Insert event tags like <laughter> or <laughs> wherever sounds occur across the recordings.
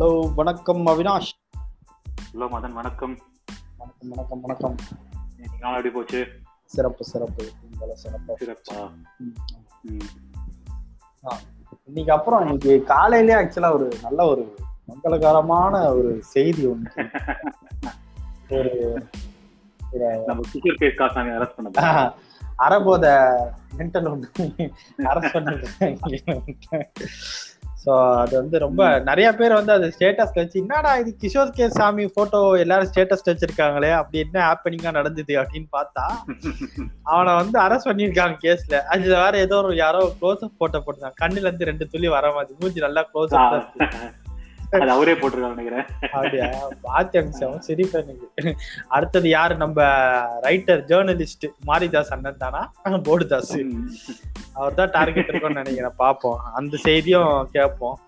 Hello வணக்கம் Avinash. Hello Madan வணக்கம். வணக்கம் வணக்கம் வணக்கம். நாள் எப்படி போச்சு? சிறப்பு சிறப்பு. உங்களை சிறப்பு. சிறப்பா. இன்னைக்கு அப்புறம் இன்னைக்கு காலையிலே ஆக்சுவலா ஒரு நல்ல ஒரு மங்களகரமான ஒரு செய்தி ஒன்று ஒரு நம்ம கிஷோர் கேஸ் காசாமி அரெஸ்ட் அறபோத மென்டல் ஒன்று பண்ணிருக்காங்க ஸோ அது வந்து ரொம்ப நிறைய பேர் வந்து அது ஸ்டேட்டஸ் வச்சு என்னடா இது கிஷோர் கே சாமி போட்டோ எல்லாரும் ஸ்டேட்டஸ் வச்சிருக்காங்களே அப்படி என்ன ஹாப்பனிங்கா நடந்தது? அப்படின்னு பார்த்தா அவனை வந்து அரெஸ்ட் பண்ணியிருக்காங்க கேஸ்ல அதுல வேற ஏதோ ஒரு யாரோ க்ளோஸ் அப் போட்டோ போட்டிருக்காங்க கண்ணுல இருந்து ரெண்டு துளி வர மாதிரி. மூஞ்சி நல்லா க்ளோஸ் அப் அது அவரே போட்டிருக்காரு நினைக்கிறேன். அப்படியா? பார்த்தேன் அவன் சிரிப்பு எனக்கு அடுத்தது யாரு? நம்ம ரைட்டர் ஜேர்னலிஸ்ட் மாரிதாஸ் அண்ணன் தானா? போடுதாஸ். அவர் தான் டார்கெட் இருக்கும்னு நினைக்கிறேன். பார்ப்போம். அந்த செய்தியும் கேட்போம்.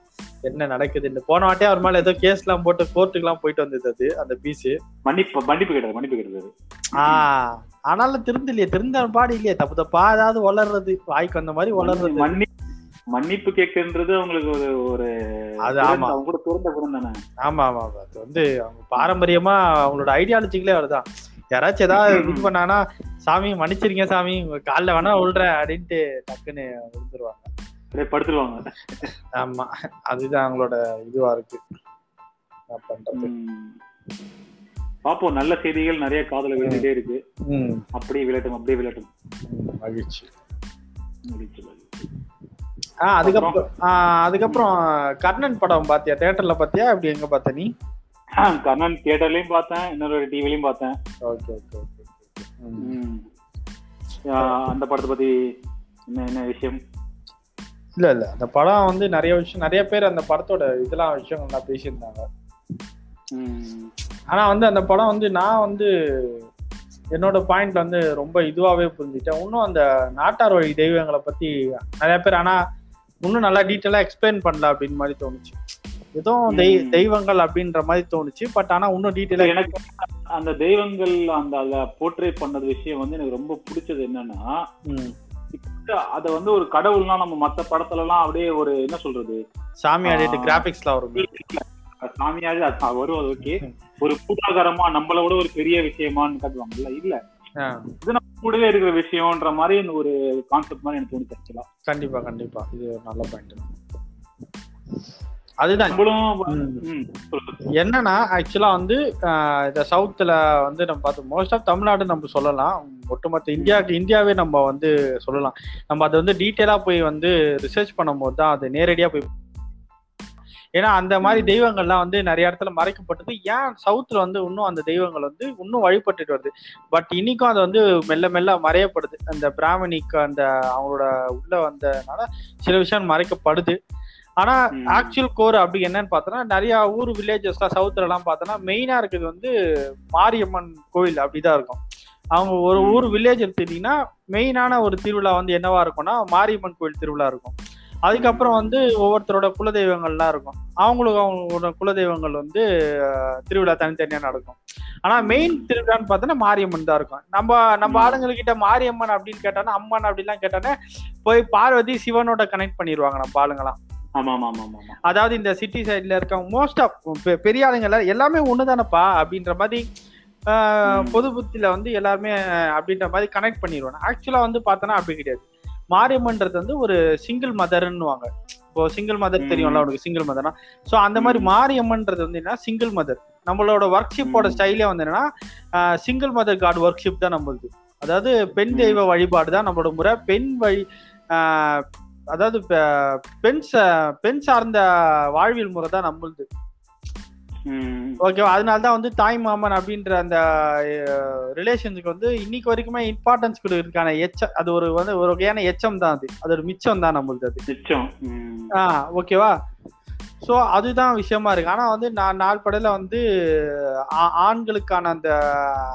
என்ன நடக்குதுன்னு. போன வாட்டியே அவர் மேல ஏதோ கேஸ் எல்லாம் போட்டு கோர்ட்டுக்கு எல்லாம் போயிட்டு வந்தது அது அந்த பீஸ் மன்னிப்பு மன்னிப்பு கேட்டாரு மன்னிப்பு கேட்டாரு. ஆஹ் ஆனாலும் திருந்தலையே திருந்த பாடு இல்லையே. தப்பு தப்பா ஏதாவது வளர்றது வாய்க்கு வந்த மாதிரி வளர்றது மன்னி மன்னிப்பு கேட்கன்றது அவங்களுக்கு ஒரு ஒரு அது ஆமா. அவங்க கூட பிறந்த குணம் தானே. ஆமா ஆமா ஆமா. அது வந்து அவங்க பாரம்பரியமா அவங்களோட ஐடியாலஜிகளே வருதான் யாராச்சும் ஏதாவது இது பண்ணானா சாமி மன்னிச்சிருங்க சாமி உங்க காலில் வேணா விழுறேன் அப்படின்ட்டு டக்குன்னு விழுந்துருவாங்க. அப்படியே படுத்துருவாங்க. ஆமா. அதுதான் அவங்களோட இதுவா இருக்கு. பண்றது. பாப்போம். நல்ல செய்திகள் நிறைய காதல விழுந்துட்டே இருக்கு. அப்படியே விளட்டும் அப்படியே விளட்டும் ம், மகிழ்ச்சி. மகிழ்ச்சி, மகிழ்ச்சி. ஆ அதுக்கப்புறம் அதுக்கப்புறம் கர்ணன் படம் பாத்தியா? தியேட்டர்ல பாத்தியா? இப்படி எங்க பார்த்த நீ? கர்ணன் தியேட்டர்லயும் பார்த்தேன் இன்னொரு டிவிலையும் பார்த்தேன். ஓகே ஓகே ஓகே அந்த படத்தை பத்தி என்ன என்ன விஷயம்? இல்ல இல்ல. அந்த படம் வந்து நிறைய விஷயம் நிறைய பேர் அந்த படத்தோட இதெல்லாம் விஷயம் நல்லா பேசியிருந்தாங்க. ஆனா வந்து அந்த படம் வந்து நான் வந்து என்னோட பாயிண்ட்ல வந்து ரொம்ப இதுவாவே புரிஞ்சுட்டேன் இன்னும் அந்த நாட்டார் வழி தெய்வங்களை பத்தி நிறைய பேர் ஆனா இன்னும் நல்லா டீட்டெயிலா எக்ஸ்பிளைன் பண்ணல அப்படின்னு மாதிரி தோணுச்சு. ஏதோ தெய். தெய்வங்கள் அப்படின்ற மாதிரி தோணுச்சு. பட் ஆனா இன்னும் டீட்டெயிலா எனக்கு அந்த தெய்வங்கள் அந்த அதுல போர்ட்ரே பண்ணது விஷயம் வந்து எனக்கு ரொம்ப பிடிச்சது என்னன்னா அத வந்து ஒரு கடவுள்னா நம்ம மத்த படத்துல எல்லாம் அப்படியே ஒரு என்ன சொல்றது? சாமி ஆடிட்டு. கிராபிக்ஸ்ல வரும் சாமியாரு அது வரும் அது ஓகே ஒரு பூதாகரமா நம்மள விட ஒரு பெரிய விஷயமான்னு காட்டுவாங்கல்ல இல்ல. இது நம்ம கூடவே இருக்கிற விஷயம்ன்ற மாதிரி ஒரு கான்செப்ட் மாதிரி எனக்கு தோணுச்சு ஆக்சுவலா கண்டிப்பா கண்டிப்பா. இது நல்ல பாயிண்ட் அதுதான். என்னன்னா ஆக்சுவலா வந்து இந்த சவுத்துல வந்து நம்ம பார்த்தோம் மோஸ்ட் ஆஃப் தமிழ்நாடு நம்ம சொல்லலாம். ஒட்டுமொத்த இந்தியாவுக்கு இந்தியாவே நம்ம வந்து சொல்லலாம். நம்ம அதை வந்து டீட்டெயிலா போய் வந்து ரிசர்ச் பண்ணும்போது தான் அது நேரடியா போய் ஏன்னா அந்த மாதிரி தெய்வங்கள்லாம் வந்து நிறைய இடத்துல மறைக்கப்பட்டது. ஏன் சவுத்துல வந்து இன்னும் அந்த தெய்வங்கள் வந்து இன்னும் வழிபட்டுட்டு வருது? பட் இன்னைக்கும் அது வந்து மெல்ல மெல்ல மறையப்படுது. அந்த பிராமணிக்கு அந்த அவங்களோட உள்ள வந்தனால சில விஷயம் மறைக்கப்படுது. ஆனா. ஆக்சுவல் கோர் அப்படி என்னன்னு பார்த்தோன்னா நிறைய ஊர் வில்லேஜஸ்லாம் சவுத்துல எல்லாம் பார்த்தோன்னா மெயினா இருக்கிறது வந்து மாரியம்மன் கோயில் அப்படிதான் இருக்கும். அவங்க ஒரு. ஊர் வில்லேஜ் எடுத்துட்டீங்கன்னா மெயினான ஒரு திருவிழா வந்து என்னவா இருக்கும்னா மாரியம்மன் கோயில் திருவிழா இருக்கும். அதுக்கப்புறம் வந்து ஒவ்வொருத்தரோட குலதெய்வங்கள்லாம் இருக்கும். அவங்களுக்கு அவங்களோட குலதெய்வங்கள் வந்து திருவிழா தனித்தனியா நடக்கும். ஆனா மெயின் திருவிழான்னு பார்த்தோன்னா மாரியம்மன் தான் இருக்கும். நம்ம நம்ம ம். ஆளுங்கக்கிட்ட மாரியம்மன் அப்படின்னு கேட்டானா அம்மன் அப்படிலாம் கேட்டானே போய் பார்வதி சிவனோட கனெக்ட் பண்ணிடுவாங்க நம்ம ஆமா அதாவது இந்த சிட்டி சைட்ல இருக்கவங்க மோஸ்ட் ஆஃப் பெரிய ஆளுங்க எல்லாமே ஒண்ணுதானப்பா அப்படின்ற மாதிரி. பொது புத்தியில வந்து எல்லாருமே அப்படின்ற மாதிரி கனெக்ட் பண்ணிடுவாங்க ஆக்சுவலா வந்து பார்த்தோன்னா அப்படி கிடையாது. மாரியம்மன்றது வந்து ஒரு சிங்கிள் மதர்ன்னுவாங்க இப்போ சிங்கிள் மதர். தெரியும்ல உனக்கு சிங்கிள் மதர்னா ஸோ அந்த மாதிரி. மாரியம்மன்றது வந்து என்ன சிங்கிள் மதர் நம்மளோட ஒர்க் ஷிப்போட ம். ஸ்டைலே வந்து என்னன்னா single mother god worship தான் நம்மளுது அதாவது பெண். தெய்வ வழிபாடு தான் நம்மளோட முறை பெண் வழி அதாவது பெண் பெண் சார்ந்த வாழ்வியல் முறை தான் நம்மளுது. ஓகேவா அதனால தான் வந்து தாய் மாமன் அப்படின்ற அந்த ரிலேஷன்ஸுக்கு வந்து இன்னைக்கு வரைக்குமே இம்பார்ட்டன்ஸ் கொடுக்கறதுக்கான எச்சம் அது ஒரு வந்து ஒரு வகையான எச்சம் தான் அது. அது ஒரு மிச்சம் தான் நம்மளுது அது. நிச்சயம் ம். ஆ ஓகேவா? ஸோ அதுதான் விஷயமா இருக்கு. ஆனா வந்து நான் நாள் படையில வந்து ஆண்களுக்கான அந்த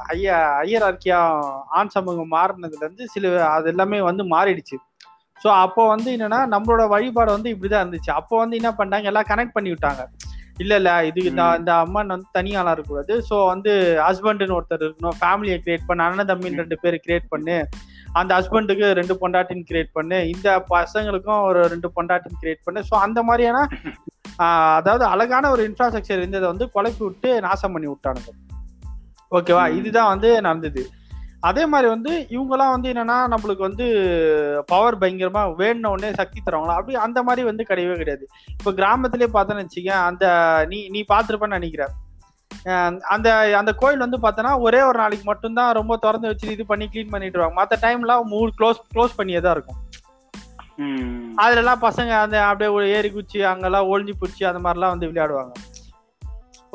ஐய ஐயரார்க்கியா ஆண் சமூகம் மாறினதுல இருந்து சில அது எல்லாமே வந்து மாறிடுச்சு. ஸோ அப்போ வந்து என்னன்னா நம்மளோட வழிபாடு வந்து இப்படிதான் இருந்துச்சு. அப்போ வந்து என்ன பண்ணாங்க? எல்லாம் கனெக்ட் பண்ணி விட்டாங்க இல்ல இல்ல இது இந்த அம்மன் வந்து தனியாலாம் இருக்கக்கூடாது. ஸோ வந்து ஹஸ்பண்ட்னு ஒருத்தர் இருக்கணும். ஃபேமிலியை கிரியேட் பண்ணு அண்ணன் தம்பின்னு ரெண்டு பேர் கிரியேட் பண்ணு. அந்த ஹஸ்பண்டுக்கு ரெண்டு பொண்டாட்டின்னு கிரியேட் பண்ணு. இந்த பசங்களுக்கும் ஒரு ரெண்டு பொண்டாட்டின்னு கிரியேட் பண்ணு. ஸோ அந்த மாதிரியான அதாவது அழகான ஒரு இன்ஃப்ராஸ்ட்ரக்சர் இருந்ததை வந்து குழப்பி விட்டு நாசம் பண்ணி விட்டானுங்க. ஓகேவா. இதுதான் வந்து நடந்தது. அதே மாதிரி வந்து இவங்கெல்லாம் வந்து என்னன்னா நம்மளுக்கு வந்து பவர் பயங்கரமா வேணுன உடனே சக்தி தருவாங்களா? அப்படி அந்த மாதிரி வந்து கிடையவே கிடையாது. இப்போ கிராமத்திலே பார்த்தோன்னு வச்சுக்க அந்த நீ நீ பார்த்துருப்பேன்னு நினைக்கிறேன். அஹ் அந்த அந்த கோயில் வந்து பார்த்தோன்னா ஒரே ஒரு நாளைக்கு மட்டும்தான் ரொம்ப திறந்து வச்சு இது பண்ணி க்ளீன் பண்ணிட்டு வருவாங்க மற்ற டைம்லாம் மூணு க்ளோஸ் க்ளோஸ் பண்ணியே தான் இருக்கும். அதுல எல்லாம் பசங்க அந்த அப்படியே ஏறி குச்சி அங்கெல்லாம் ஒளிஞ்சு பிடிச்சி அந்த மாதிரிலாம் வந்து விளையாடுவாங்க.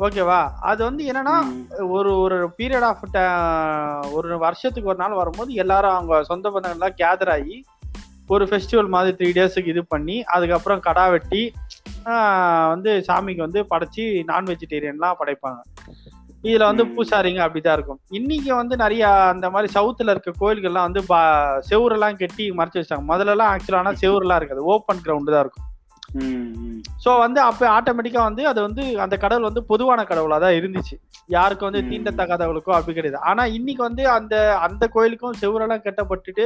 ஓகேவா அது வந்து என்னன்னா. ஒரு ஒரு பீரியட் ஆஃப் ஒரு வருஷத்துக்கு ஒரு நாள் வரும்போது எல்லாரும் அவங்க சொந்த பந்தங்கள்லாம் கேதர் ஆகி ஒரு ஃபெஸ்டிவல் மாதிரி த்ரீ டேஸுக்கு இது பண்ணி அதுக்கப்புறம் கடா வெட்டி வந்து சாமிக்கு வந்து படைச்சி நான் வெஜிடேரியன்லாம் படைப்பாங்க இதுல வந்து. பூசாரிங்க அப்படிதான் இருக்கும் இன்னைக்கு வந்து நிறைய அந்த மாதிரி சவுத்துல இருக்க கோயில்கள்லாம் வந்து பா- செவுரெல்லாம் கட்டி மறைச்சு வச்சிட்டாங்க முதல்ல எல்லாம் ஆக்சுவலான <laughs> செவுரெல்லாம் இருக்காது ஓப்பன் கிரவுண்டு தான் இருக்கும். ஸோ வந்து அப்போ ஆட்டோமேட்டிக்காக வந்து அது வந்து அந்த கடவுள் வந்து பொதுவான கடவுளாக தான் இருந்துச்சு யாருக்கும் வந்து ம். தீண்டத்தகாதவங்களுக்கோ அப்படி கிடையாது ஆனால் இன்னைக்கு வந்து அந்த அந்த கோயிலுக்கும் செவுரெல்லாம் கட்டப்பட்டுட்டு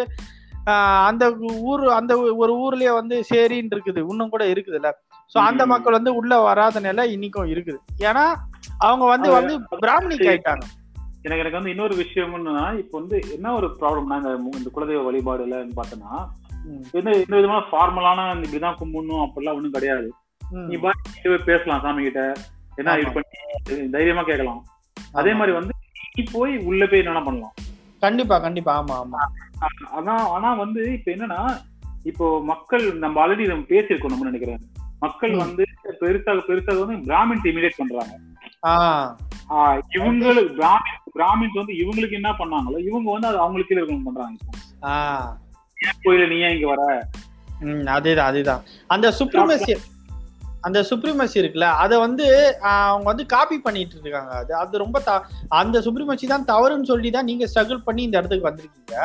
அந்த ஊர் அந்த ஒரு ஊர்லயே வந்து சேரின்னு இருக்குது இன்னும் கூட இருக்குதுல்ல ஸோ அந்த. மக்கள் வந்து உள்ள வராத நிலை இன்னைக்கும் இருக்குது ஏன்னா அவங்க வந்து வந்து பிராமணிக் ஆயிட்டாங்க எனக்கு எனக்கு வந்து இன்னொரு விஷயம் என்னன்னா இப்போ வந்து என்ன ஒரு ப்ராப்ளம்னா இந்த குலதெய்வ வழிபாடுலன்னு பார்த்தோன்னா ம். எந்த எந்த விதமான ஃபார்மலான இப்படிதான் கும்பிடணும் அப்படிலாம் ஒண்ணும் கிடையாது. நீ பாட்டு பேசலாம் சாமி கிட்ட என்ன இது. பண்ணி தைரியமா கேட்கலாம். அதே மாதிரி வந்து நீ போய் உள்ள போய் என்ன பண்ணலாம்? கண்டிப்பா கண்டிப்பா. ஆமா ஆமா. ஆனா ஆனா வந்து இப்ப என்னன்னா இப்போ மக்கள் நம்ம ஆல்ரெடி நம்ம பேசியிருக்கோம் நம்ம நினைக்கிறேன். மக்கள். வந்து பெருசாக பெருசாக வந்து பிராமின்ஸ் இமிடியேட் பண்றாங்க. இவங்களுக்கு பிராமின் பிராமின்ஸ் வந்து இவங்களுக்கு என்ன பண்ணாங்களோ இவங்க வந்து அது அவங்களுக்கு கீழே இருக்கவங்க பண்றாங்க. கோயில நீ இங்க வர. ம் அதேதான் அதேதான். அந்த சுப்ரீமசி அந்த சுப்ரீமசி இருக்குல்ல அதை வந்து அவங்க வந்து காப்பி பண்ணிட்டு இருக்காங்க அது அது ரொம்ப த- அந்த சுப்ரீமசி தான் தவறுன்னு சொல்லி தான் நீங்க ஸ்ட்ரகிள் பண்ணி இந்த இடத்துக்கு வந்திருக்கீங்க.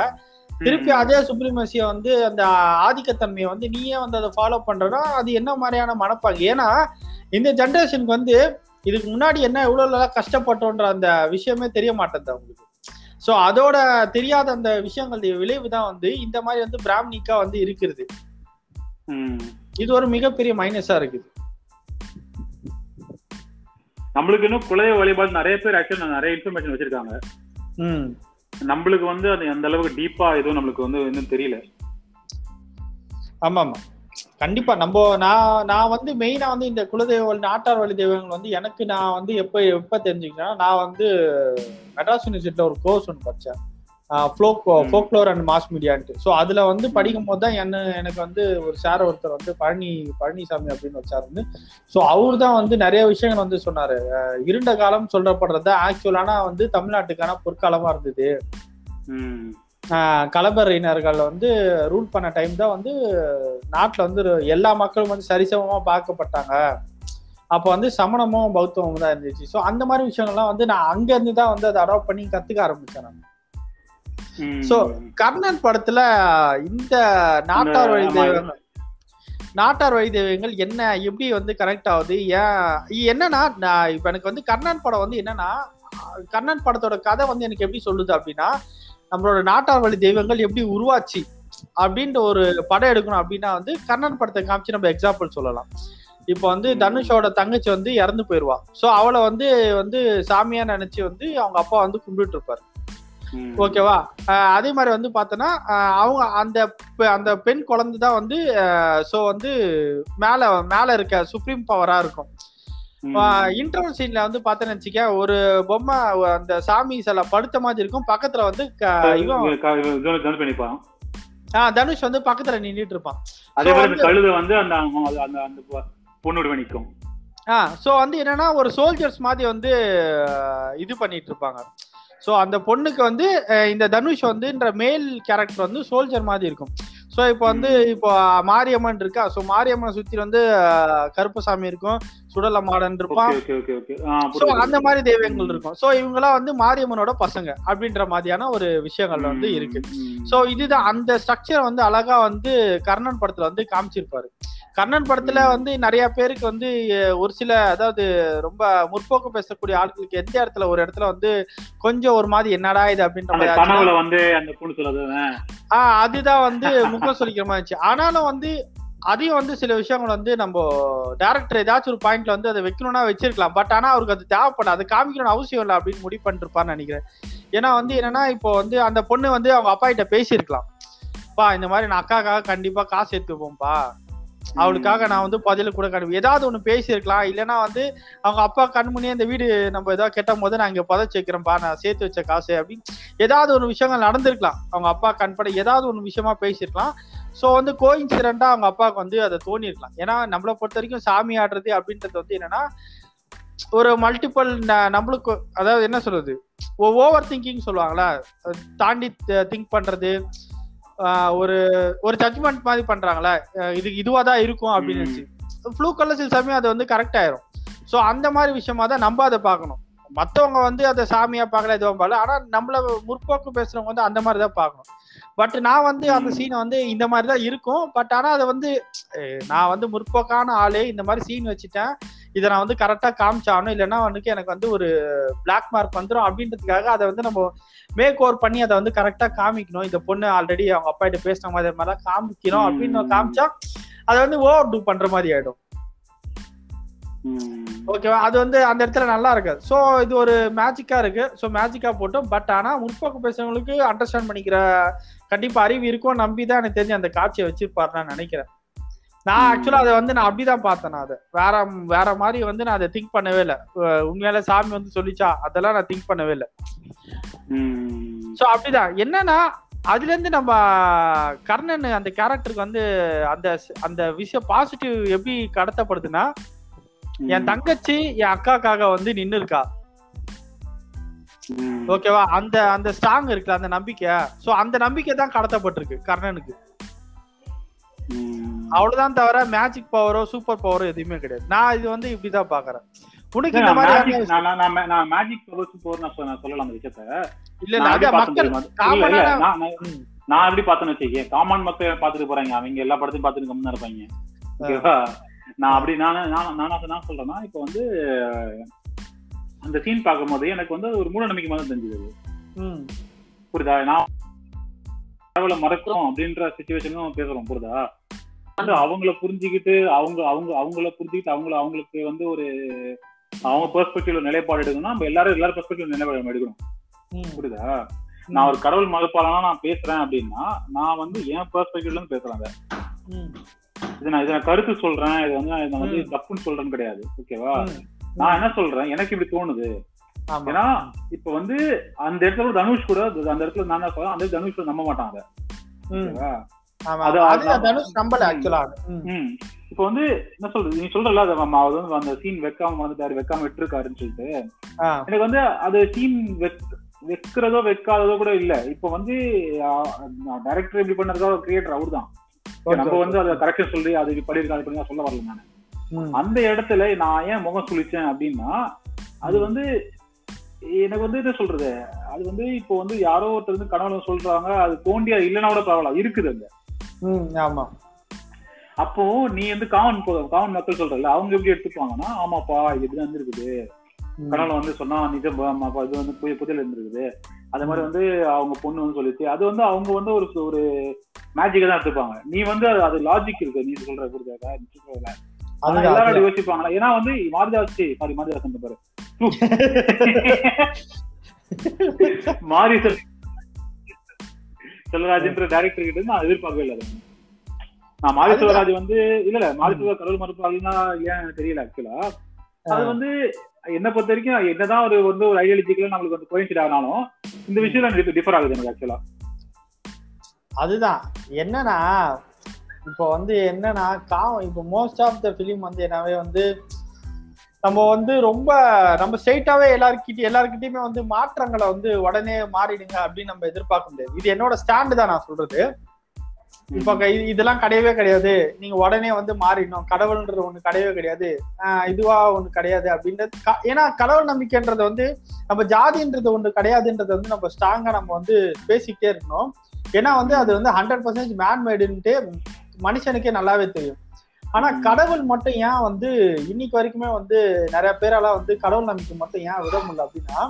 திருப்பி. அதே சுப்ரீமசியை வந்து அந்த ஆதிக்கத்தன்மையை வந்து நீயே வந்து அதை ஃபாலோ பண்றனா அது என்ன மாதிரியான மனப்பாங்க? ஏன்னா இந்த ஜென்ரேஷனுக்கு வந்து இதுக்கு முன்னாடி என்ன எவ்வளவு கஷ்டப்பட்டோன்ற அந்த விஷயமே தெரிய மாட்டேங்குது அவங்களுக்கு. ஸோ அதோட தெரியாத அந்த விஷயங்கள் விளைவு தான் வந்து இந்த மாதிரி வந்து பிராமணிக்கா வந்து இருக்கிறது. இது ஒரு மிகப்பெரிய மைனஸா இருக்குது. நம்மளுக்கு இன்னும் குலதெய்வ வழிபாடு நிறைய பேர் ஆக்சுவலா நிறைய இன்ஃபர்மேஷன் வச்சிருக்காங்க. நம்மளுக்கு வந்து அது அந்த அளவுக்கு டீப்பா எதுவும் நம்மளுக்கு வந்து இன்னும் தெரியல. ஆமா ஆமா கண்டிப்பா. நம்ம நான் நான் வந்து மெயினா வந்து இந்த குலதெய்வ வழி நாட்டார் வழி தெய்வங்கள் வந்து எனக்கு நான் வந்து எப்ப எப்ப தெரிஞ்சுக்கிட்டேன்னா நான் வந்து மெட்ராஸ் யூனிவர்சிட்டியில ஒரு கோர்ஸ் ஒன்று படிச்சேன். ஃப்ளோக் ம். ஃபோக்லோர் அண்ட் மாஸ் மீடியான்ட்டு ஸோ அதுல வந்து படிக்கும் போது தான் என்ன எனக்கு வந்து ஒரு சார் ஒருத்தர் வந்து பழனி பழனிசாமி அப்படின்னு வச்சார் வந்து ஸோ அவர் தான் வந்து நிறைய விஷயங்கள் வந்து சொன்னாரு. இருண்ட காலம் சொல்லப்படுறது ஆக்சுவலான வந்து தமிழ்நாட்டுக்கான பொற்காலமா இருந்தது. கலபரையினர்கள் வந்து ரூல் பண்ண டைம் தான் வந்து நாட்டில் வந்து எல்லா மக்களும் வந்து சரிசமமா பார்க்கப்பட்டாங்க அப்போ வந்து சமணமும் பௌத்தமும் தான் இருந்துச்சு ஸோ அந்த மாதிரி விஷயங்கள்லாம் வந்து நான் அங்க இருந்து தான் வந்து அதை அடாப்ட் பண்ணி நான் ம். So, கர்ணன் படத்துல இந்த நாட்டார் வழி. தெய்வங்கள் நாட்டார் வழி தெய்வங்கள் என்ன எப்படி வந்து கனெக்ட் ஆகுது ஏன் என்னன்னா நான் இப்ப எனக்கு வந்து கர்ணன் படம் வந்து என்னன்னா கர்ணன் படத்தோட கதை வந்து எனக்கு எப்படி சொல்லுது அப்படின்னா நம்மளோட நாட்டார் வழி தெய்வங்கள் எப்படி உருவாச்சு அப்படின்ற ஒரு படம் எடுக்கணும் அப்படின்னா வந்து கர்ணன் படத்தை காமிச்சு நம்ம எக்ஸாம்பிள் சொல்லலாம் இப்போ வந்து. தனுஷோட தங்கச்சி வந்து இறந்து போயிருவா ஸோ அவளை வந்து வந்து சாமியா நினைச்சு வந்து அவங்க அப்பா வந்து கும்பிட்டு இருப்பாரு. ஓகேவா அதே மாதிரி வந்து பார்த்தோன்னா அவங்க அந்த அந்த பெண் குழந்தை தான் வந்து ஸோ வந்து மேல மேல இருக்க சுப்ரீம் பவரா இருக்கும். இன்டர்வல் சீன்ல வந்து பார்த்தேன்னு வச்சுக்க ஒரு பொம்மை அந்த சாமி சில படுத்த மாதிரி இருக்கும். பக்கத்துல வந்து இவன் ஆஹ் தனுஷ் வந்து பக்கத்துல நின்றுட்டு இருப்பான். அதே மாதிரி கழுதை வந்து அந்த அந்த அந்த அந்த பொ- பொண்ணோட நிக்கும். ஆ ஸோ வந்து என்னன்னா ஒரு சோல்ஜர்ஸ் மாதிரி வந்து இது பண்ணிட்டு இருப்பாங்க. ஸோ அந்த பொண்ணுக்கு வந்து இந்த தனுஷ் வந்துன்ற மேல் கேரக்டர் வந்து சோல்ஜர் மாதிரி இருக்கும். ஸோ இப்போ வந்து இப்போ மாரியம்மன் இருக்கா? ஸோ மாரியம்மனை சுற்றி வந்து கருப்பசாமி இருக்கும். சுடல மாடன் இருப்பான் அந்த. மாதிரி தெய்வங்கள் இருக்கும். ஸோ இவங்கெல்லாம் வந்து மாரியம்மனோட பசங்க அப்படின்ற மாதிரியான ஒரு விஷயங்கள் வந்து இருக்கு. சோ இதுதான். அந்த ஸ்ட்ரக்சர் வந்து அழகா வந்து கர்ணன் படத்துல வந்து காமிச்சிருப்பாரு. கர்ணன் படத்துல. வந்து நிறைய பேருக்கு வந்து ஒரு சில அதாவது ரொம்ப முற்போக்கு பேசக்கூடிய ஆட்களுக்கு எந்த இடத்துல ஒரு இடத்துல வந்து கொஞ்சம் ஒரு மாதிரி என்னடா இது அப்படின்ற மாதிரி வந்து ஆஹ் அதுதான் வந்து முகம் சொல்லிக்கிற மாதிரி இருந்துச்சு ஆனாலும் வந்து அதையும் வந்து சில விஷயங்கள் வந்து நம்ம டேரக்டர் ஏதாச்சும் ஒரு பாயிண்ட்ல வந்து அதை வைக்கணும்னா வச்சிருக்கலாம். பட் ஆனால் அவருக்கு அது தேவைப்படாது. அது காமிக்கணும்னு அவசியம் இல்லை அப்படின்னு முடிவு பண்ணிருப்பான்னு நினைக்கிறேன். ஏன்னா வந்து என்னன்னா இப்போ வந்து அந்த பொண்ணு வந்து அவங்க அப்பா கிட்ட பேசியிருக்கலாம். பா இந்த மாதிரி நான் அக்காக்காக கண்டிப்பா காசு எடுத்துப்போம்ப்பா. அவளுக்காக நான் வந்து பதில கூட கண்டு ஏதாவது ஒண்ணு பேசியிருக்கலாம். இல்லைன்னா வந்து அவங்க அப்பா கண்முனே இந்த வீடு நம்ம ஏதாவது கெட்டும் போது நான் இங்க புதைச்சு வைக்கிறேன்ப்பா நான் சேர்த்து வச்ச காசு அப்படின்னு ஏதாவது ஒரு விஷயங்கள் நடந்திருக்கலாம். அவங்க அப்பா கண்பட ஏதாவது ஒரு விஷயமா பேசியிருக்கலாம். ஸோ வந்து கோயின்சிடண்டா அவங்க அப்பாவுக்கு வந்து அதை தோணிருக்கலாம் ஏன்னா நம்மளை பொறுத்த வரைக்கும் சாமி ஆடுறது அப்படின்றது வந்து என்னன்னா ஒரு மல்டிபிள் நம்மளுக்கு அதாவது என்ன சொல்றது? ஓவர் திங்கிங் சொல்லுவாங்களா தாண்டி திங்க் பண்றது ஒரு ஒரு ஜட்மெண்ட் மாதிரி பண்றாங்களே இது இதுவா தான் இருக்கும் அப்படின்னு நினைச்சு. ஃப்ளூக்கல்ல சில சமயம் அது வந்து கரெக்ட் ஆயிரும். ஸோ அந்த மாதிரி விஷயமா தான் நம்ம அதை பார்க்கணும். மற்றவங்க வந்து அதை சாமியா பார்க்கல எதுவும் பார்க்கல. ஆனா நம்மள முற்போக்கு பேசுறவங்க வந்து அந்த மாதிரி தான் பார்க்கணும். பட் நான் வந்து அந்த சீனை வந்து இந்த மாதிரி தான் இருக்கும். பட் ஆனா அதை வந்து நான் வந்து முற்போக்கான ஆளே இந்த மாதிரி சீன் வச்சுட்டேன். இதை நான் வந்து கரெக்டா காமிச்சாகணும். இல்லைன்னா வந்துட்டு எனக்கு வந்து ஒரு பிளாக் மார்க் வந்துடும் அப்படின்றதுக்காக அதை வந்து நம்ம மேக் ஓவர் பண்ணி அதை வந்து கரெக்டா காமிக்கணும். இந்த பொண்ணு ஆல்ரெடி அவங்க அப்பா கிட்ட பேசின மாதிரி மாதிரிலாம் காமிக்கணும் அப்படின்னு காமிச்சா அதை வந்து ஓவர் டூ பண்ற மாதிரி ஆயிடும். ஓகேவா அது வந்து அந்த இடத்துல நல்லா இருக்காது ஸோ இது ஒரு மேஜிக்கா இருக்கு. ஸோ மேஜிக்கா போட்டோம். பட் ஆனா முற்போக்கு பேசுறவங்களுக்கு அண்டர்ஸ்டாண்ட் பண்ணிக்கிற கண்டிப்பா அறிவு இருக்கும் நம்பி தான் எனக்கு தெரிஞ்சு அந்த காட்சியை வச்சிருப்பாரு நான் நினைக்கிறேன். நான் ஆக்சுவலா அதை வந்து நான் அப்படிதான் பார்த்தேன் நான் அதை. வேற வேற மாதிரி வந்து நான் அதை திங்க் பண்ணவே இல்லை. உண்மையால சாமி வந்து சொல்லிச்சா அதெல்லாம் நான் திங்க் பண்ணவே இல்லை. ஸோ அப்படிதான். என்னன்னா அதுல இருந்து நம்ம கர்ணன் அந்த கேரக்டருக்கு வந்து அந்த அந்த விஷயம் பாசிட்டிவ் எப்படி கடத்தப்படுதுன்னா என் தங்கச்சி என் அக்காக்காக வந்து நின்னு இருக்கா ஓகேவா? அந்த அந்த ஸ்ட்ராங் இருக்குல்ல அந்த நம்பிக்கை. சோ அந்த நம்பிக்கை தான் கடத்தப்பட்டிருக்கு கர்ணனுக்கு. அவ்வளவுதான் தவிர மேஜிக் பவரோ சூப்பர் பவரோ எதுவுமே கிடையாது. நான் இது வந்து இப்படிதான் பாக்குறேன் உனக்கு இந்த மாதிரி நான் மேஜிக் பவர் நான் சொல்லலாம் அந்த விஷயத்த. இல்ல இல்ல அது மக்கள் நான் எப்படி பார்த்தேன்னு வச்சுக்கேன் காமன் மக்கள் பாத்துட்டு போறாங்க? அவங்க எல்லா படத்தையும் பாத்துட்டு கம்மியா இருப்பாங்க. ஓகேவா? நான் அப்படி நான் நான் நான் நான் சொல்றேன்னா இப்போ வந்து அந்த சீன் பார்க்கும்போது எனக்கு வந்து ஒரு மூட நம்பிக்கை மாதிரி தெரிஞ்சது. புரியுதா? நான் கடவுளை மறக்கிறோம் அப்படின்ற சுச்சுவேஷனும் பேசுறோம் புரியுதா? வந்து அவங்கள புரிஞ்சுக்கிட்டு அவங்க அவங்க அவங்கள புரிஞ்சுக்கிட்டு அவங்கள அவங்களுக்கு வந்து ஒரு அவங்க பெர்ஸ்பெக்டிவ்ல நிலைப்பாடு எடுக்கணும்னா நம்ம எல்லாரும் எல்லாரும் பெர்ஸ்பெக்டிவ் நிலைப்பாடு எடுக்கணும். புரியுதா? நான் ஒரு கடவுள் மறுப்பாளனா நான் பேசுறேன் அப்படின்னா நான் வந்து என் பெர்ஸ்பெக்டிவ்ல இருந்து பேசுறேன் இது நான் இதை கருத்து சொல்றேன். இது வந்து நான் வந்து தப்புன்னு சொல்றேன்னு கிடையாது. ஓகேவா? நான் என்ன சொல்றேன்? எனக்கு இப்படி தோணுது. ஏன்னா இப்ப வந்து அந்த இடத்துல தனுஷ் கூட அந்த இடத்துல நான் சொல்றேன்? அந்த தனுஷ் கூட நம்ப மாட்டாங்க இப்ப வந்து என்ன சொல்றது? நீ சொல்றல அது வந்து அந்த சீன் வைக்காம வந்துட்டாரு வைக்காம விட்டுருக்காருன்னு சொல்லிட்டு. எனக்கு வந்து அது சீன் வைக்கிறதோ வைக்காததோ கூட இல்ல. இப்ப வந்து டைரக்டர் எப்படி பண்ணறதோ கிரியேட்டர் அவர் தான் நம்ம வந்து அதை கரெக்ஷன் சொல்லி அது பண்ணிருக்காரு பண்ணி சொல்ல வரல நான். அந்த இடத்துல நான் ஏன் முகம் சுழிச்சேன் அப்படின்னா அது வந்து எனக்கு வந்து என்ன சொல்றது? அது வந்து இப்போ வந்து யாரோ ஒருத்தர் வந்து கனவுல சொல்றாங்க அது தோண்டியா இல்லைன்னா கூட பரவாயில்ல இருக்குது அங்க. ஆமா. அப்போ நீ வந்து காமன் காமன் மக்கள் சொல்றல அவங்க எப்படி எடுத்துக்குவாங்கன்னா ஆமாப்பா இது இப்படிதான் இருந்திருக்குது. கனவுல வந்து சொன்னா நிஜம் ஆமாப்பா இது வந்து புதிய புதிய இருந்திருக்குது. அது மாதிரி வந்து அவங்க பொண்ணு வந்து சொல்லிச்சு. அது வந்து அவங்க வந்து ஒரு ஒரு மேஜிக்கா தான் எடுத்துப்பாங்க. நீ வந்து அது லாஜிக் இருக்கு நீ சொல்ற சொல்றதுல எல்லாரும் யோசிப்பாங்களா? ஏன்னா வந்து மாரிதாஸ் சாரி மாரிதாஸ் பாரு மாரி செல்வராஜ்ன்ற டைரக்டர் கிட்ட நான் எதிர்பார்க்கவே இல்லை நான் மாரி செல்வராஜ் வந்து இல்ல இல்ல மாரி செல்வ கடவுள் மறுப்பாளுன்னா ஏன் தெரியல ஆக்சுவலா அது வந்து என்ன பொறுத்த வரைக்கும் என்னதான் ஒரு வந்து ஒரு ஐடியாலஜிக்கல நம்மளுக்கு வந்து கோயின்சிட் ஆனாலும் இந்த எனக்கு டிஃபர் ஆகுது எனக்கு ஆக்சுவலா அதுதான். என்னன்னா இப்போ வந்து என்னன்னா கா இப்போ மோஸ்ட் ஆஃப் த ஃபிலிம் வந்து என்னவே வந்து நம்ம வந்து ரொம்ப நம்ம ஸ்ட்ரெயிட்டாவே எல்லாருக்கிட்ட எல்லாருக்கிட்டையுமே வந்து மாற்றங்களை வந்து உடனே மாறிடுங்க அப்படின்னு நம்ம எதிர்பார்க்க முடியாது. இது என்னோட ஸ்டாண்டு தான் நான் சொல்றது. இப்போ இதெல்லாம் கிடையவே கிடையாது. நீங்க உடனே வந்து மாறிடணும். கடவுள்ன்றது ஒண்ணு கிடையவே கிடையாது. இதுவா ஒண்ணு கிடையாது அப்படின்றது ஏன்னா கடவுள் நம்பிக்கைன்றது வந்து நம்ம ஜாதின்றது ஒண்ணு கிடையாதுன்றது வந்து நம்ம ஸ்ட்ராங்கா நம்ம வந்து பேசிக்கிட்டே இருக்கணும். ஏன்னா வந்து அது வந்து ஹண்ட்ரட் பர்சன்டேஜ் மேன் மேடுன்ட்டு மனுஷனுக்கே நல்லாவே தெரியும். ஆனா கடவுள் மட்டும் ஏன் வந்து இன்னைக்கு வரைக்குமே வந்து நிறைய பேரால வந்து கடவுள் நம்பிக்கை மட்டும் ஏன் விட முடியல அப்படின்னா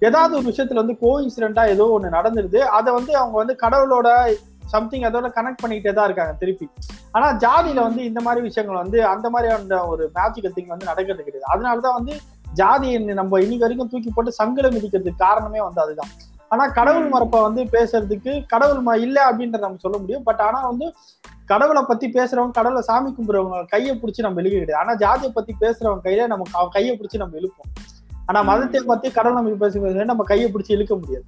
ஏதாவது ஒரு விஷயத்துல வந்து கோ இன்சிடென்டா ஏதோ ஒண்ணு நடந்துருது. அதை வந்து அவங்க வந்து கடவுளோட சம்திங் அதோட கனெக்ட் பண்ணிக்கிட்டே தான் இருக்காங்க திருப்பி. ஆனா ஜாதியில வந்து இந்த மாதிரி விஷயங்கள் வந்து அந்த மாதிரியான ஒரு மேஜிக்கல் திங் வந்து நடக்கிறது கிடையாது. அதனாலதான் வந்து ஜாதியை நம்ம இன்னைக்கு வரைக்கும் தூக்கி போட்டு சங்கலம் மிதிக்கிறதுக்கு காரணமே வந்து அதுதான். ஆனா கடவுள் மரப்ப வந்து பேசுறதுக்கு கடவுள் ம இல்ல அப்படின்றத நம்ம சொல்ல முடியும். பட் ஆனா வந்து கடவுளை பத்தி பேசுறவங்க கடவுளை சாமி கும்பிடுறவங்க கையை பிடிச்சி நம்ம இழுக்க கிடையாது ஆனா ஜாதியை பத்தி பேசுறவங்க கையில நம்ம கையை பிடிச்சி நம்ம இழுப்போம். ஆனா மதத்தை பத்தி கடவுள் நமக்கு பேசுறது நம்ம கையை பிடிச்சி இழுக்க முடியாது.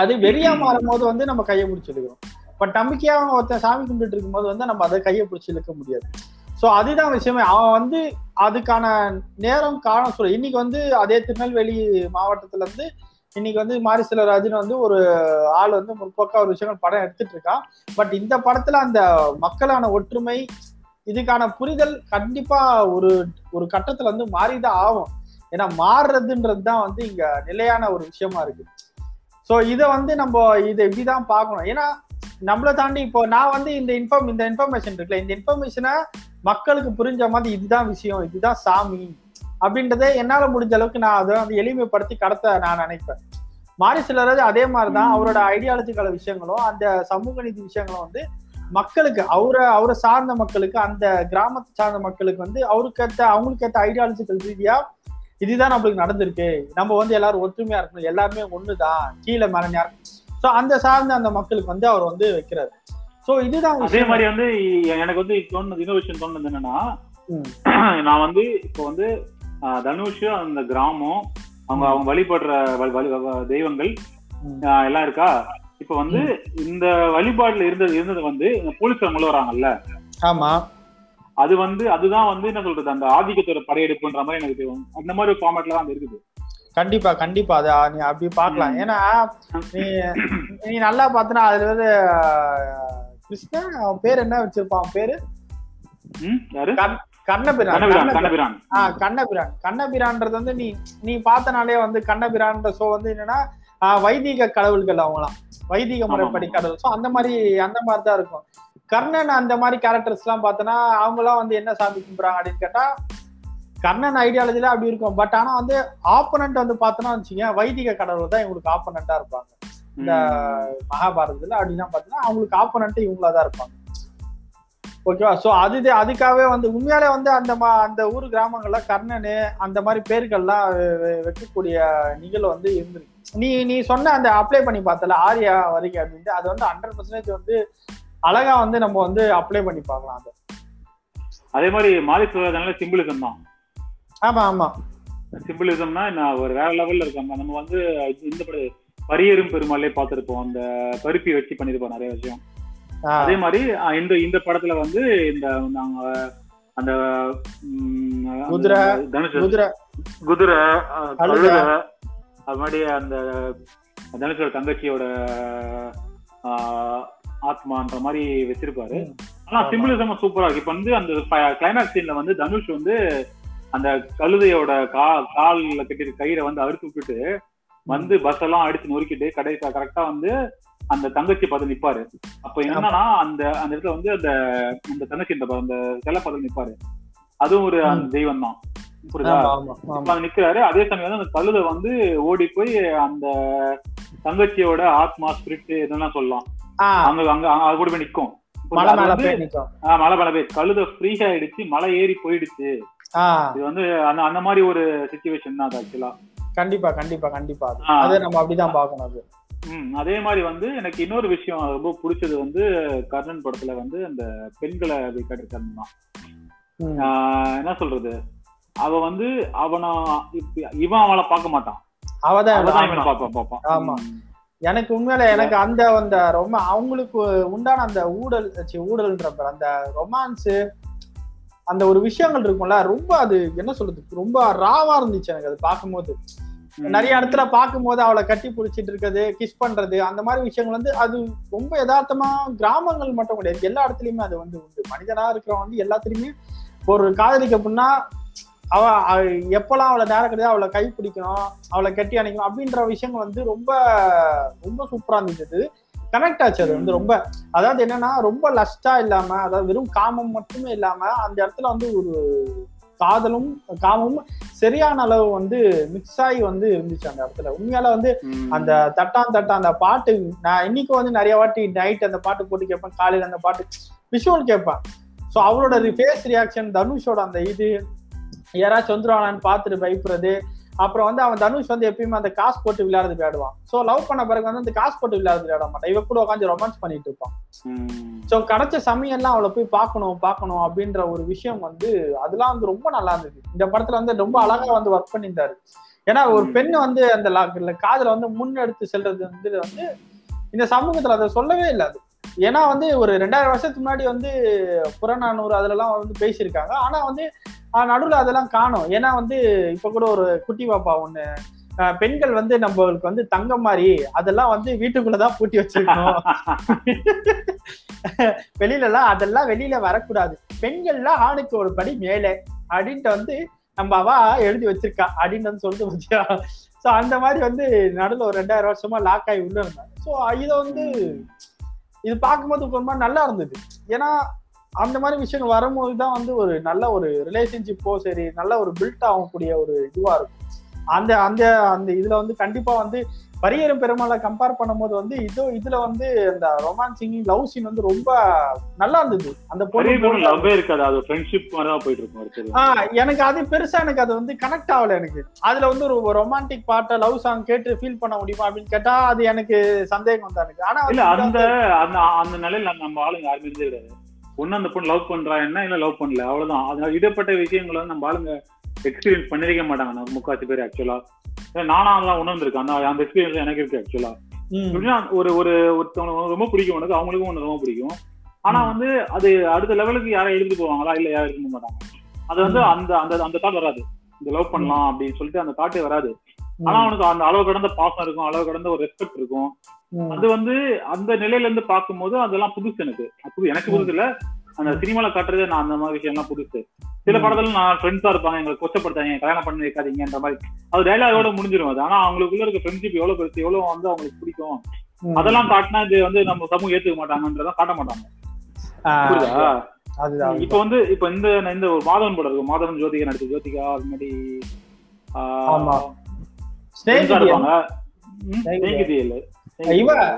அது வெறியா மாறும் போது வந்து நம்ம கையை பிடிச்சி இழுக்கிறோம். பட் நம்பிக்கையா ஒருத்தன் சாமி கும்பிட்டு இருக்கும்போது வந்து நம்ம அதை கையை பிடிச்சி இழுக்க முடியாது. ஸோ அதுதான் விஷயமே. அவன் வந்து அதுக்கான நேரம் காலம் சொல்ல இன்னைக்கு வந்து அதே திருநெல்வேலி மாவட்டத்துல இருந்து இன்னைக்கு வந்து மாரி செல்வராஜன் வந்து ஒரு ஆள் வந்து முற்போக்கா ஒரு விஷயங்கள் படம் எடுத்துட்டு இருக்கான் பட் இந்த படத்துல அந்த மக்களான ஒற்றுமை இதுக்கான புரிதல் கண்டிப்பா ஒரு ஒரு கட்டத்துல வந்து மாறிதான் ஆகும். ஏன்னா மாறுறதுன்றது தான் வந்து இங்க நிலையான ஒரு விஷயமா இருக்கு. ஸோ இதை வந்து நம்ம இதை இப்படிதான் பார்க்கணும். ஏன்னா நம்மளை தாண்டி இப்போ நான் வந்து இந்த இன்ஃபார்ம் இந்த இன்ஃபர்மேஷன் இருக்குல்ல இந்த இன்ஃபர்மேஷனை மக்களுக்கு புரிஞ்ச மாதிரி இதுதான் விஷயம் இதுதான் சாமி. அப்படின்றத என்னால முடிஞ்ச அளவுக்கு நான் அதை வந்து எளிமைப்படுத்தி கடத்த நான் நினைப்பேன் மாரி சிலராஜ் அதே மாதிரிதான். அவரோட ஐடியாலஜிக்கல விஷயங்களும் அந்த சமூக நீதி விஷயங்களும் வந்து மக்களுக்கு அவரை அவரை சார்ந்த மக்களுக்கு அந்த கிராமத்தை சார்ந்த மக்களுக்கு வந்து அவருக்கு ஏத்த அவங்களுக்கு ஏத்த ஐடியாலஜிக்கல் ரீதியா இதுதான் நம்மளுக்கு நடந்திருக்கு நம்ம வந்து எல்லாரும் ஒற்றுமையா இருக்கணும் எல்லாருமே ஒண்ணுதான் கீழே மேல யாரும் சோ அந்த சார்ந்த அந்த மக்களுக்கு வந்து அவர் வந்து வைக்கிறாரு சோ இதுதான் அதே. மாதிரி வந்து எனக்கு வந்து தோணுது இன்னொரு விஷயம் தோணுது என்னன்னா. நான் வந்து இப்போ வந்து தனுஷ் அந்த கிராமம் அவங்க அவங்க வழிபடுற தெய்வங்கள் எல்லாம் இருக்கா? இப்ப வந்து இந்த வழிபாடுல இருந்தது இருந்தது வந்து போலீஸ்காரங்க உள்ள வராங்கல்ல? ஆமா. அது வந்து அதுதான் வந்து என்ன சொல்றது அந்த ஆதிக்கத்தோட படையெடுப்புன்ற மாதிரி எனக்கு தெரியும். அந்த மாதிரி ஒரு ஃபார்மேட்ல தான் இருக்குது. கண்டிப்பா கண்டிப்பா. அதை நீ அப்படி பார்க்கலாம். ஏன்னா நீ நீ நல்லா பார்த்தனா அதுல வந்து கிருஷ்ணன் அவன் பேர் என்ன வச்சிருப்பான்? பேரு? கண்ணபிரான். கண்ணபிரான் கண்ணபிரான். கண்ணபிரான். கண்ணபிரான்றது வந்து நீ நீ பார்த்தனாலே வந்து கண்ணபிரான்ற ஷோ வந்து என்னன்னா ஆஹ், வைதிக கடவுள்கள் அவங்களாம். வைதிக முறைப்படி. கடவுள். ஸோ அந்த மாதிரி அந்த மாதிரி தான் இருக்கும். கர்ணன் அந்த மாதிரி கேரக்டர்ஸ் எல்லாம் பார்த்தோன்னா அவங்களாம் வந்து என்ன சாமி கும்பிடுறாங்க அப்படின்னு கேட்டா கர்ணன் ஐடியாலஜில அப்படி இருக்கும். பட் ஆனா வந்து ஆப்போனண்ட் வந்து பார்த்தோன்னா வச்சுக்கோங்க வைதிக கடவுள் தான் இவங்களுக்கு ஆப்போனண்டா இருப்பாங்க. இந்த மகாபாரதத்துல அப்படின்னா பார்த்தீங்கன்னா அவங்களுக்கு ஆப்போனண்ட் இவங்களா தான் இருப்பாங்க. ஓகேவா? சோ அது அதுக்காகவே வந்து உண்மையாலே வந்து அந்த மா- அந்த ஊர் கிராமங்கள்ல கர்ணனு அந்த மாதிரி பேர்கள்லாம் வெ- வெ- வைக்கக்கூடிய நிகழ்வு வந்து இருந்திருக்கு. நீ நீ சொன்ன அந்த அப்ளை பண்ணி பார்த்தல ஆரியா வரிகை அப்படின்ட்டு அது வந்து ஹண்ட்ரட் பர்சன்டேஜ் வந்து அழகா வந்து நம்ம வந்து அப்ளை பண்ணி பார்க்கலாம் அது. அதே மாதிரி மாலி சொல்றதுனால சிம்பிளிசம் தான். ஆமா ஆமா. சிம்பிளிசம்னா நான் ஒரு வேற லெவல்ல இருக்காங்க நம்ம வந்து இந்த பரியரும் பெருமாளே பார்த்திருப்போம். அந்த பருப்பி வச்சு பண்ணிருப்போம் நிறைய விஷயம். அதே மாதிரி இந்த இந்த படத்துல வந்து இந்த நாங்க அந்த குதிரை, குதிரை. குதிரை அது மாதிரி அந்த தனுஷோட தங்கச்சியோட ஆஹ், ஆத்மான்ற மாதிரி வச்சிருப்பாரு. ஆனா. சிம்பிளிசம் சூப்பரா இருக்கு. இப்ப வந்து அந்த கிளைமேக்ஸ் சீன்ல வந்து தனுஷ் வந்து அந்த கழுதையோட கா கால்ல கட்டி கயிறை வந்து அறுத்து விட்டுட்டு வந்து பஸ் எல்லாம் அடிச்சு நொறுக்கிட்டு கடை கரெக்டா வந்து அந்த தங்கச்சி பார்த்து நிப்பாரு. அப்ப என்னன்னா அந்த அந்த இடத்துல வந்து அந்த அந்த தங்கச்சி இந்த அந்த சிலை பார்த்து நிப்பாரு. அதுவும் ஒரு அந்த தெய்வம் தான். புரியுதா? அங்க நிக்கிறாரு. அதே சமயம் வந்து அந்த கழுதை வந்து ஓடி போய் அந்த தங்கச்சியோட ஆத்மா ஸ்பிரிட் இதெல்லாம் சொல்லலாம். அங்க அங்க அது கூட போய் நிக்கும் மலை அது மேல வந்து, போய். கழுதை ஃப்ரீ ஆயிடுச்சு மலை ஏறி போயிடுச்சு. இது வந்து அந்த அந்த மாதிரி ஒரு சுச்சுவேஷன் தான் அது ஆக்சுவலா கண்டிப்பா கண்டிப்பா கண்டிப்பா. அது. அதை நம்ம அப்படிதான் பார்க்கணும் அது. அதே மாதிரி வந்து எனக்கு இன்னொரு விஷயம் ரொம்ப பிடிச்சது வந்து கர்ணன் படத்துல வந்து அந்த பெண்களை காட்டிருக்காங்க தான் என்ன சொல்றது? அவ வந்து அவன இவன் அவளை பார்க்க மாட்டான். அவதான். எனக்கு உண்மையில எனக்கு அந்த அந்த ரொம்ப அவங்களுக்கு உண்டான அந்த ஊழல்ன்ற பாரு, அந்த ரொமான்ஸ் அந்த ஒரு விஷயங்கள் இருக்கும்ல ரொம்ப அது என்ன சொல்றது? ரொம்ப ராவா இருந்துச்சு எனக்கு அது பார்க்கும்போது. நிறைய இடத்துல பார்க்கும்போது அவளை கட்டி பிடிச்சிட்டு இருக்கிறது கிஸ் பண்றது அந்த மாதிரி விஷயங்கள் வந்து அது ரொம்ப யதார்த்தமா கிராமங்கள் மட்டும் கிடையாது. எல்லா இடத்துலயுமே அது வந்து உண்டு. மனிதனா இருக்கிறவன் வந்து எல்லாத்துலயுமே ஒரு காதலிக்க அப்படின்னா அவ எப்பெல்லாம் அவளை நேரம் கிடையாது அவளை கை பிடிக்கணும் அவளை கட்டி அணைக்கணும் அப்படின்ற விஷயங்கள் வந்து ரொம்ப ரொம்ப சூப்பரா இருந்துச்சு கனெக்ட் ஆச்சு அது வந்து ரொம்ப. அதாவது என்னன்னா ரொம்ப லஸ்டா இல்லாம அதாவது வெறும் காமம் மட்டுமே இல்லாம அந்த இடத்துல வந்து ஒரு காதலும் காமமும் சரியான அளவு வந்து மிக்ஸ் ஆகி வந்து இருந்துச்சு அந்த இடத்துல உண்மையால வந்து. அந்த தட்டான் தட்டான் அந்த பாட்டு நான் இன்னைக்கு வந்து நிறைய வாட்டி நைட் அந்த பாட்டு போட்டு கேட்பேன் காலையில அந்த பாட்டு விஷுவல் கேட்பேன் ஸோ அவளோட ஃபேஸ் ரியாக்ஷன் தனுஷோட அந்த இது யாராச்சும் வந்துருவானான்னு பார்த்துட்டு பயப்படுறது அப்புறம் வந்து அவன் தனுஷ் வந்து எப்பயுமே அந்த காசு போட்டு விளையாடுறது விளையாடுவான். ஸோ லவ் பண்ண பிறகு வந்து அந்த காசு போட்டு விளையாடுறது விளையாட மாட்டான். இவ கூட உட்காந்து ரொமான்ஸ் பண்ணிட்டு இருப்பான். ஸோ கிடைச்ச சமயம்லாம் அவளை போய் பார்க்கணும் பார்க்கணும் அப்படின்ற ஒரு விஷயம் வந்து அதெல்லாம் வந்து ரொம்ப நல்லா இருந்தது. இந்த படத்துல வந்து ரொம்ப அழகா வந்து ஒர்க் பண்ணியிருந்தாரு. ஏன்னா ஒரு. பெண் வந்து அந்த லா- காதல வந்து முன்னெடுத்து செல்றது வந்து வந்து இந்த சமூகத்துல அதை சொல்லவே இல்லை அது. ஏன்னா வந்து ஒரு ரெண்டாயிரம் வருஷத்துக்கு முன்னாடி வந்து புறநானூறு அதுலலாம் வந்து பேசியிருக்காங்க. ஆனா வந்து நடுவில் அதெல்லாம் காணும். ஏன்னா வந்து இப்ப கூட ஒரு குட்டி பாப்பா ஒண்ணு பெண்கள் வந்து நம்மளுக்கு வந்து தங்கம் மாதிரி அதெல்லாம் வந்து வீட்டுக்குள்ளதான் பூட்டி வச்சிருக்கணும். <laughs> வெளியில எல்லாம் அதெல்லாம் வெளியில வரக்கூடாது. பெண்கள்லாம் ஆணுக்கு ஒரு படி மேலே அப்படின்ட்டு வந்து நம்ம அவா எழுதி வச்சிருக்கா அப்படின்னு வந்து சொல்லிட்டு வச்சியா. சோ அந்த மாதிரி வந்து நடுவில் ஒரு ரெண்டாயிரம் வருஷமா லாக் ஆகி உள்ள இருந்தாங்க. ஸோ இதை வந்து இது பார்க்கும்போது ஒரு மாதிரி நல்லா இருந்தது. ஏன்னா அந்த மாதிரி விஷயங்கள் வரும்போது தான் வந்து ஒரு நல்ல ஒரு ரிலேஷன்ஷிப்போ சரி நல்ல ஒரு பில்ட் ஆகக்கூடிய ஒரு இதுவா இருக்கும். அந்த அந்த அந்த இதுல வந்து கண்டிப்பா வந்து பரியரும் பெருமாளை கம்பேர் பண்ணும்போது வந்து இதோ இதுல வந்து அந்த ரொமான்சிங் லவ் சீன் வந்து ரொம்ப நல்லா இருந்தது. அந்த லவ்வே இருக்காது. அது ஃப்ரெண்ட்ஷிப் போயிட்டு இருக்கும் ஆஹ் எனக்கு அது பெருசா எனக்கு அது வந்து கனெக்ட் ஆகல எனக்கு. அதுல வந்து ஒரு ரொமான்டிக் பாட்டை லவ் சாங் கேட்டு ஃபீல் பண்ண முடியுமா அப்படின்னு கேட்டா அது எனக்கு சந்தேகம் தான் எனக்கு. ஆனா இல்ல அந்த அந்த அந்த நிலையில நம்ம- நம்ம ஆளுங்க யாருமே இருந்தே கிடையாது ஒண்ணு அந்த பொண்ணு லவ் பண்றா என்ன? இல்ல லவ் பண்ணல. அவ்வளவுதான். அதனால இடப்பட்ட விஷயங்களை வந்து நம்ம ஆளுங்க எக்ஸ்பீரியன்ஸ் பண்ணிருக்க மாட்டாங்க. முக்காசி பேர் ஆக்சுவலா நானா அதெல்லாம் உணர்ந்திருக்கேன். அந்த அந்த எக்ஸ்பீரியன்ஸ் எனக்கு இருக்கு ஆக்சுவலா எப்படின்னா ஒரு ஒரு ஒருத்தவங்க ரொம்ப பிடிக்கும். உனக்கு அவங்களுக்கும் ஒன்று ரொம்ப பிடிக்கும். ஆனா. வந்து அது அடுத்த லெவலுக்கு யாரும் எடுத்துட்டு போவாங்களா இல்ல யாரும் எடுத்துக்க மாட்டாங்க. அது வந்து. அந்த அந்த அந்த தாட் வராது. இந்த லவ் பண்ணலாம் அப்படின்னு சொல்லிட்டு அந்த தாட்டே வராது. ஆனா அவனுக்கு அந்த அளவு கடந்த பாசம் இருக்கும் அளவு கடந்த ஒரு ரெஸ்பெக்ட் இருக்கும். அது வந்து அந்த நிலையில இருந்து பார்க்கும்போது அதெல்லாம் புதுசு எனக்கு. புது எனக்கு புதுசு இல்ல. அந்த சினிமால காட்டுறது நான் அந்த மாதிரி விஷயம் எல்லாம் புதுசு. சில. படத்துல நான் ஃப்ரெண்ட்ஸா இருப்பாங்க எங்களை கொச்சப்படுத்தாங்க கல்யாணம் பண்ணி வைக்காதீங்கன்ற மாதிரி. அது டைலாகோட முடிஞ்சிரும் அது. ஆனா அவங்களுக்குள்ள இருக்க ஃப்ரெண்ட்ஷிப் எவ்வளவு பெருசு எவ்வளவு வந்து அவங்களுக்கு பிடிக்கும். அதெல்லாம் காட்டினா இது வந்து நம்ம சமூகம் ஏத்துக்க மாட்டாங்கன்றதான் காட்ட மாட்டாங்க. இப்ப வந்து இப்ப இந்த இந்த ஒரு மாதவன் படம் இருக்கு. மாதவன் ஜோதிகா நடிச்ச ஜோதிகா அது மாதிரி இவ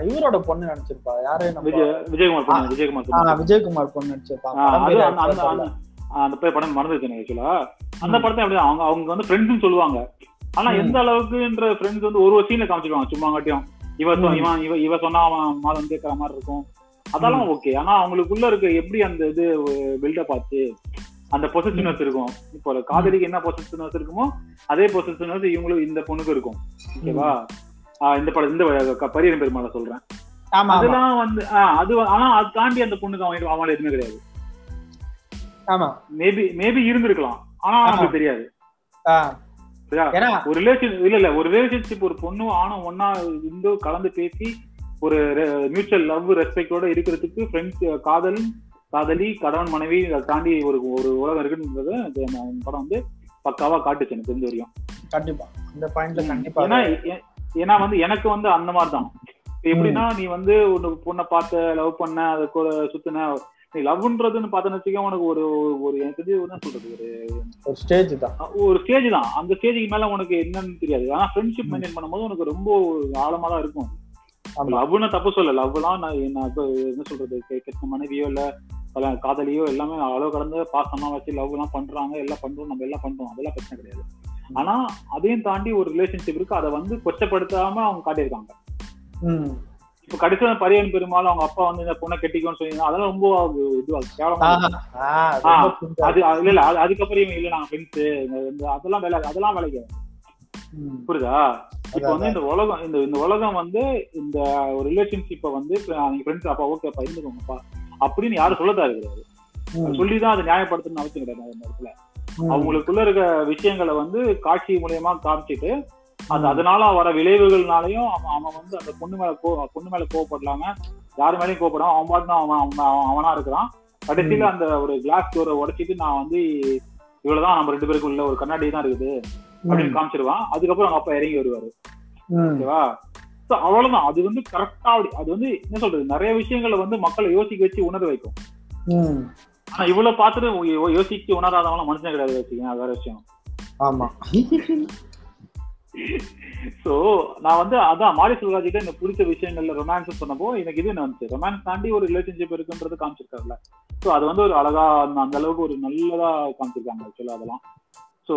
இவரோட பொண்ணு நடிச்சிருப்பா. யாரு விஜயகுமார் விஜயகுமார். விஜயகுமார் பொண்ணு நடிச்சிருப்பா. ஆஹ் படம் அது பேரு அந்த பேர் படம் மறந்துச்சு ஆக்சுவலா. அந்த. படத்தை அப்படியே அவங்க அவங்க வந்து ஃப்ரெண்ட்ஸ் சொல்லுவாங்க. ஆனா. எந்த அளவுக்குன்ற ஃப்ரெண்ட்ஸ் வந்து ஒரு ஒரு சீன்ல காமிச்சிருவாங்க. சும்மா காட்டியும். இவன் இவ இவ சொன்னா அவன் மாதம் கேட்கற மாதிரி இருக்கும். அதெல்லாம் ஓகே ஆனா அவங்களுக்குள்ள இருக்க எப்படி அந்த இது பில்டப் ஆச்சு? அந்த பொசிஷனஸ் இருக்கும் இப்போ காதலிக்கு என்ன பொசிஷனஸ் இருக்குமோ அதே பொசிஷனஸ் இவங்களுக்கு இந்த பொண்ணுக்கு இருக்கும். ஓகேவா இந்த படம் இந்த பரியன் பெருமாளை சொல்றேன். அதெல்லாம் வந்து அது ஆனா அது தாண்டி அந்த பொண்ணுக்கு அவன் அவங்கள எதுவுமே கிடையாது. ஆமா. மேபி மேபி இருந்திருக்கலாம். ஆனா. நமக்கு தெரியாது. ஒரு ரிலேஷன் இல்ல இல்ல ஒரு ரிலேஷன்ஷிப் ஒரு பொண்ணும் ஆணும் ஒன்னா இருந்து கலந்து பேசி ஒரு மியூச்சுவல் லவ் ரெஸ்பெக்டோட இருக்கிறதுக்கு ஃப்ரெண்ட்ஸ் காதல் காதலி கணவன் மனைவி அதை தாண்டி ஒரு ஒரு உலகம் இருக்குன்றது படம் வந்து பக்காவா காட்டுச்சு எனக்கு தெரிஞ்ச வரையும். கண்டிப்பா. இந்த பாயிண்ட்ல கண்டிப்பா ஏன்னா ஏன்னா வந்து எனக்கு வந்து அந்த மாதிரி தான் எப்படின்னா நீ வந்து ஒரு பொண்ணை பார்த்த லவ் பண்ண அது கூட சுத்தின நீ லவ்ன்றதுன்னு பார்த்தேன்னு வச்சுக்க உனக்கு ஒரு ஒரு எனக்கு தெரிஞ்சு என்ன சொல்றது ஒரு ஒரு ஸ்டேஜ் தான். ஒரு ஸ்டேஜ் தான். அந்த ஸ்டேஜுக்கு மேல உனக்கு என்னன்னு தெரியாது. ஆனா ஃப்ரெண்ட்ஷிப். மெயின்டைன் பண்ணும்போது உனக்கு ரொம்ப ஆழமா தான் இருக்கும் லவ்னு தப்பு சொல்ல லவ்லாம் நான் என்ன சொல்றது கெட்ட மனைவியோ இல்ல காதலியோ எல்லாமே அளவு கடந்து பாசமா வச்சு லவ் எல்லாம் பண்றாங்க. எல்லாம் பண்றோம். நம்ம எல்லாம் பண்றோம். அதெல்லாம் பிரச்சனை கிடையாது. ஆனா அதையும் தாண்டி ஒரு ரிலேஷன்ஷிப் இருக்கு. அதை வந்து கொச்சப்படுத்தாம அவங்க காட்டியிருக்காங்க. இப்ப கடைசியில பரியன் பெருமாள் அவங்க அப்பா வந்து இந்த பொண்ணை கெட்டிக்கோன்னு சொல்லி அதெல்லாம் ரொம்ப இதுவா கேவலமா ஆஹ், ஆஹ், ரொம்ப புரிஞ்சா- அது இல்ல இல்ல அது- அதுக்கப்புறம் இவங்க இல்ல. நாங்க ஃப்ரெண்ட்ஸ் அதெல்லாம் வேலை அதெல்லாம் வேலைக்கு புரியுதா? இப்ப வந்து இந்த உலகம் இந்த இந்த உலகம் வந்து இந்த ஒரு ரிலேஷன்ஷிப்பை வந்து நீங்க ஃப்ரெண்ட்ஸ் அப்பா ஓகேப்பா இருந்துக்கோங்கப்பா அப்படின்னு யாரும் சொல்லதா ம், சொல்லிதான் அதை நியாயப்படுத்தணும்னு அவசியம் கிடையாது அந்த இடத்துல அவங்களுக்குள்ள இருக்க விஷயங்களை வந்து காட்சி மூலியமா காமிச்சிட்டு அது அதனால வர விளைவுகள்னாலையும் அவன் அவன் வந்து அந்த பொண்ணு மேல கோ பொண்ணு மேல கோவப்படலாம யாரு மேலயும் கோவப்படாம அவன் பாட்டு அவன் அவன் அவன் அவனா இருக்கிறான். கடைசியில அந்த ஒரு கிளாஸ் டோரை உடைச்சிட்டு நான் வந்து இவ்வளவுதான் நம்ம ரெண்டு பேருக்குள்ள ஒரு கண்ணாடி தான் இருக்குது அப்படின்னு காமிச்சிருவான். அதுக்கப்புறம் அவங்க அப்பா இறங்கி வருவாரு. ஓகேவா? அவ்வளவுதான். அது வந்து கரெக்டா அப்படி அது வந்து என்ன சொல்றது? நிறைய விஷயங்களை வந்து மக்களை யோசிக்க வச்சு உணர வைக்கும். ஆனா இவ்வளவு பார்த்துட்டு யோசிச்சு உணராதவங்க மனுஷன் கிடையாது வச்சுக்கோங்க அது வேற விஷயம். ஆமா. <laughs> சோ நான் வந்து அதான் மாரி செல்வராஜிட்ட எனக்கு பிடிச்ச விஷயங்கள்ல ரொமான்ஸ் சொன்னப்போ எனக்கு இது என்ன வந்துச்சு? ரொமான்ஸ் தாண்டி ஒரு ரிலேஷன்ஷிப் இருக்குன்றது காமிச்சிருக்காருல்ல. சோ அது வந்து ஒரு அழகா அந்த அந்த அளவுக்கு ஒரு நல்லதா காமிச்சிருக்காங்க ஆக்சுவலா அதெல்லாம். சோ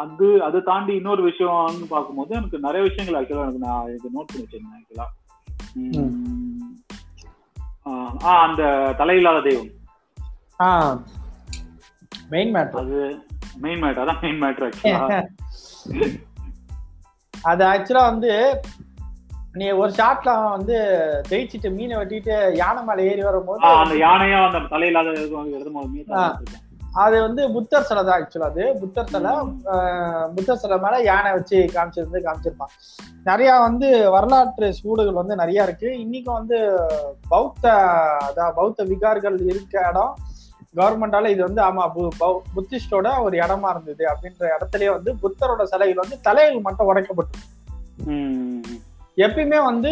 அது அதை தாண்டி இன்னொரு விஷயம்னு பார்க்கும்போது எனக்கு நிறைய விஷயங்கள் ஆக்சுவலா எனக்கு நான் எனக்கு நோட் பண்ணி வச்சிருந்தேன் ஆக்சுவலா ஆ. அந்த தலையில்லாத தெய்வம். ஆ மெயின் மேட்டர் அது மெயின் மேட்டர் அதான் மெயின் மேட்டர் ஆக்சுவலா அது ஆக்சுவலா வந்து நீ ஒரு ஷாட்ல வந்து ஜெயிச்சிட்டு மீனை வெட்டிட்டு யானை மேல ஏறி வரும்போது அந்த யானையும் அந்த தலையில்லாத. அது வந்து புத்தர் சிலை தான் ஆக்சுவலா அது. புத்தர் சிலை புத்தர் சிலை மேல யானை வச்சு காமிச்சிருந்து காமிச்சிருப்பான். நிறைய வந்து வரலாற்று சூடுகள் வந்து நிறைய இருக்கு. இன்னைக்கும் வந்து பௌத்த அதான் பௌத்த விகார்கள் இருக்க இடம். கவர்மெண்டால இது வந்து ஆமா புத்திஸ்டோட ஒரு இடமா இருந்தது அப்படின்ற இடத்துலயே வந்து புத்தரோட சிலைகள் வந்து தலைகள் மட்டும் உடைக்கப்பட்டு எப்பயுமே வந்து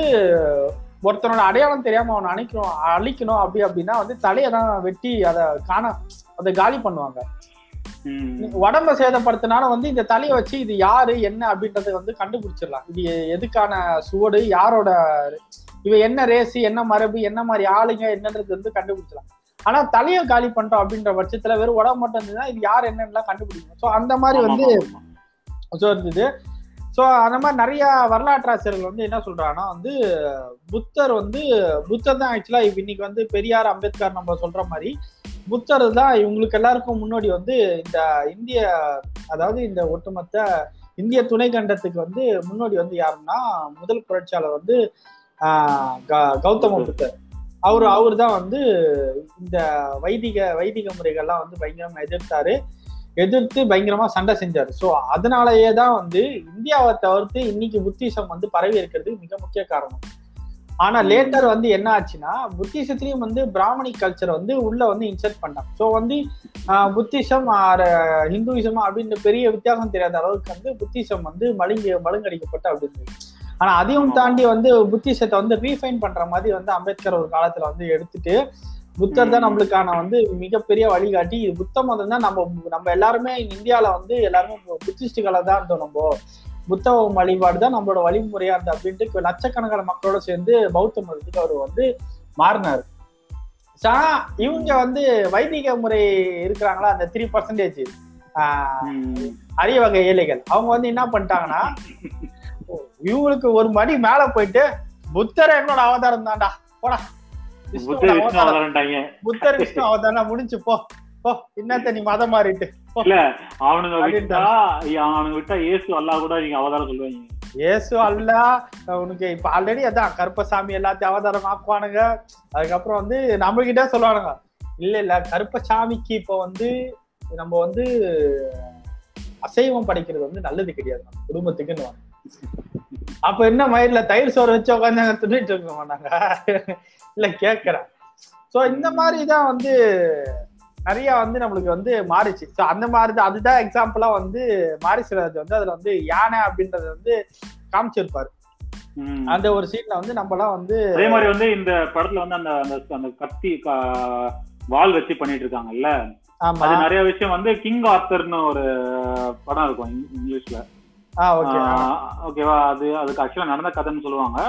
ஒருத்தனோட அடையாளம் தெரியாம அவனை அழிக்கணும் அழிக்கணும் அப்படி அப்படின்னா வந்து தலையை தான் வெட்டி அதை காண அதை காலி பண்ணுவாங்க. உடம்ப சேதப்படுத்தினாலும் வந்து இந்த தலையை வச்சு இது யாரு என்ன அப்படின்றத வந்து கண்டுபிடிச்சிடலாம். இது எதுக்கான சுவடு யாரோட இவ என்ன ரேஸ் என்ன மரபு என்ன மாதிரி ஆளுங்க என்னன்றது வந்து கண்டுபிடிச்சலாம் ஆனா தலையை காலி பண்ணிட்டோம் அப்படின்ற பட்சத்துல வெறும் உடம்பு மட்டும் இருந்ததுன்னா இது யார் என்னன்னு கண்டுபிடிக்கணும். ஸோ அந்த மாதிரி வந்து ஸோ இருந்தது. ஸோ அந்த மாதிரி நிறைய வரலாற்றாசிரியர்கள் வந்து என்ன சொல்றாங்கன்னா வந்து புத்தர் வந்து புத்தர் தான் ஆக்சுவலா இன்னைக்கு வந்து பெரியார் அம்பேத்கர் நம்ம சொல்ற மாதிரி புத்தர் தான் இவங்களுக்கு எல்லாருக்கும் முன்னாடி வந்து இந்த இந்திய அதாவது இந்த ஒட்டுமொத்த இந்திய துணை கண்டத்துக்கு வந்து முன்னோடி வந்து யாருன்னா முதல் புரட்சியாளர் வந்து க- கௌதம புத்தர். அவர் அவர் தான் வந்து இந்த வைதிக வைதிக முறைகள்லாம் வந்து பயங்கரமா எதிர்த்தாரு. எதிர்த்து பயங்கரமா சண்டை செஞ்சாரு. ஸோ அதனாலயே தான் வந்து இந்தியாவை தவிர்த்து இன்னைக்கு புத்திசம் வந்து பரவி இருக்கிறதுக்கு மிக முக்கிய காரணம். ஆனா லேட்டர் வந்து என்ன ஆச்சுன்னா புத்திசத்திலயும் வந்து பிராமணிக் கல்ச்சர் வந்து உள்ள வந்து இன்சர்ட் பண்ணாங்க. ஸோ வந்து புத்திசம் ஆர் ஹிந்துவிசம் அப்படின்னு பெரிய வித்தியாசம் தெரியாத அளவுக்கு வந்து புத்திசம் வந்து மழுங்கி மழுங்கடிக்கப்பட்டு அப்படின்னு ஆனா அதையும் தாண்டி வந்து புத்திசத்தை வந்து ரீஃபைன் பண்ற மாதிரி வந்து அம்பேத்கர் ஒரு காலத்துல வந்து எடுத்துட்டு புத்தர் தான். நம்மளுக்கான வந்து மிகப்பெரிய வழிகாட்டி. புத்த மதம் தான் நம்ம நம்ம எல்லாருமே இந்தியால வந்து எல்லாருமே புத்திஸ்டுகளை தான் இருந்தோம் நம்ம. புத்த வழிபாடு தான் நம்மளோட வழிமுறையா இருந்தது அப்படின்ட்டு லட்சக்கணக்கான மக்களோட சேர்ந்து பௌத்த மதத்துக்கு அவர் வந்து மாறினாரு. ஆனா இவங்க வந்து வைதிக முறை இருக்கிறாங்களா? அந்த த்ரீ பர்சன்டேஜ் அரிய வகை ஏழைகள். அவங்க வந்து என்ன பண்ணிட்டாங்கன்னா இவங்களுக்கு ஒரு மணி மேல போயிட்டு புத்தர் என்னோட அவதாரம் தான்டா. போடா. புத்தர் விஷ்ணு அவதாரம். முடிஞ்சு போ. போ. என்னத்த நீ மதம் மாறிட்டு? இல்ல அவனுங்க. விட்டா அவனுங்க விட்டா இயேசு அல்லாஹ் கூட நீங்க அவதாரம் சொல்லுவாங்க. ஏசு அல்ல உனக்கு இப்ப ஆல்ரெடி அதான் கருப்பசாமி எல்லாத்தையும் அவதாரம் ஆக்குவானுங்க. அதுக்கப்புறம் வந்து நம்ம கிட்ட சொல்லுவானுங்க இல்ல இல்ல கருப்பசாமிக்கு இப்ப வந்து நம்ம வந்து அசைவம் படைக்கிறது வந்து நல்லது கிடையாது நம்ம குடும்பத்துக்குன்னு அப்ப என்ன மயிர்ல தயிர் சோறு வச்சு உட்காந்து துணிட்டு இருக்க மாட்டாங்க. இல்ல கேக்குறேன். சோ இந்த மாதிரி தான் வந்து நிறைய வந்து நம்மளுக்கு வந்து மாறிச்சு. ஸோ அந்த மாதிரி தான் அதுதான் எக்ஸாம்பிளா வந்து மாரி வந்து அதுல வந்து யானை அப்படின்றத வந்து காமிச்சிருப்பாரு. அந்த ஒரு சீன்ல வந்து நம்மலாம் வந்து அதே மாதிரி வந்து இந்த படத்துல வந்து அந்த அந்த கத்தி வாள் வச்சு பண்ணிட்டு இருக்காங்கல்ல? அது நிறைய விஷயம் வந்து கிங் ஆர்த்தர்னு ஒரு படம் இருக்கும் இங்- இங்கிலீஷ்ல. ஓகேவா? அது அதுக்கு ஆக்சுவலா நடந்த கதைன்னு சொல்லுவாங்க.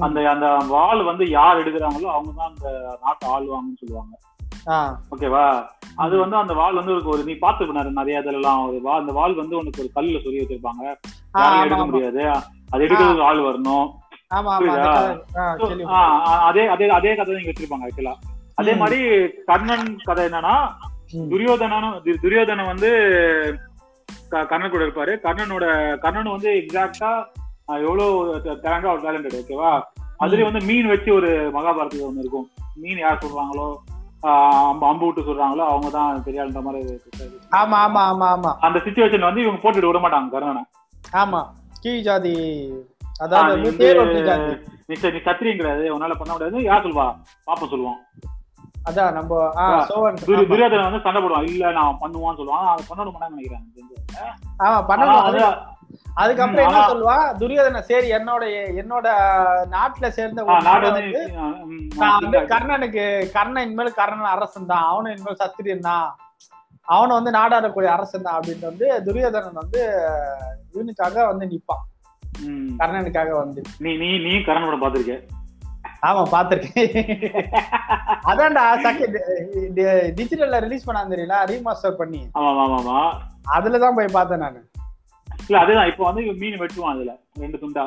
அந்த அந்த வாள் வந்து யார் எடுக்கிறாங்களோ அவங்க தான் அந்த நாட்டை ஆளுவாங்கன்னு சொல்லுவாங்க. ஓகேவா அது வந்து அந்த வாள் வந்து ஒரு- நீ பாத்துருப்ப நிறைய இதெல்லாம் ஒரு வா அந்த வாள் வந்து உனக்கு ஒரு கல்லுல சொல்லி வச்சிருப்பாங்க. எடுக்க. முடியாது. அது எடுக்கிறதுக்கு ஆள் வரணும். அதே அதே அதே கதை நீங்க வச்சிருப்பாங்க ஆக்சுவலா அதே. மாதிரி கர்ணன் கதை என்னன்னா. துரியோதனனும் துரியோதனன் வந்து கர்ணன் கூட இருப்பாரு. கர்ணனோட கர்ணன் வந்து எக்ஸாக்டா எவ்வளவு டேலண்டா ஒரு டேலண்டட் ஓகேவா அதுலயும் வந்து மீன் வச்சு ஒரு மகாபாரதத்துல ஒண்ணு இருக்கும். மீன் யார் சொல்றாங்களோ அம்பு விட்டு சொல்றாங்களோ அவங்க தான் பெரிய ஆளுன்ற மாதிரி. ஆமா ஆமா ஆமா ஆமா. அந்த சுச்சுவேஷன் வந்து இவங்க போட்டுட்டு விட மாட்டாங்க கர்ணனை. ஆமா. கீழ் ஜாதி அதாவது வந்து நீ சரி, நீ கத்திரிங்கிறாது உன்னால பண்ண முடியாது யார் சொல்வா? பாப்பா சொல்லுவான். அதான் நம்ம வந்து சண்டை போடுவான். இல்ல நான் பண்ணுவான்னு சொல்லுவான். அதை பண்ண மாட்டான்னு நினைக்கிறேன். ஆமா பண்ணணும் அதுக்கப்புறம் என்ன சொல்லுவா? துரியோதன சரி என்னோட என்னோட நாட்டுல சேர்ந்த கர்ணனுக்கு கர்ணன் இனிமேல் கர்ணன் அரசன் தான். அவனும் இனிமேல் சத்திரியன் தான். அவனும் வந்து நாடாடக்கூடிய அரசன் தான் அப்படின்னு வந்து துரியோதனன் வந்து இவனுக்காக வந்து நிப்பான். கர்ணனுக்காக வந்து. நீ நீ நீ கரண் படம் பாத்திருக்க ஆமா பாத்திருக்கேன் அதான்டா செகண்ட் டிஜிட்டல்ல ரிலீஸ் பண்ணாங்க தெரியல ரீமாஸ்டர் பண்ணி. ஆமா ஆமா ஆமா அதுலதான் போய் பார்த்தேன் நானு. இல்ல அதுதான். இப்போ வந்து மீன் வெட்டுவான் அதுல ரெண்டு துண்டா.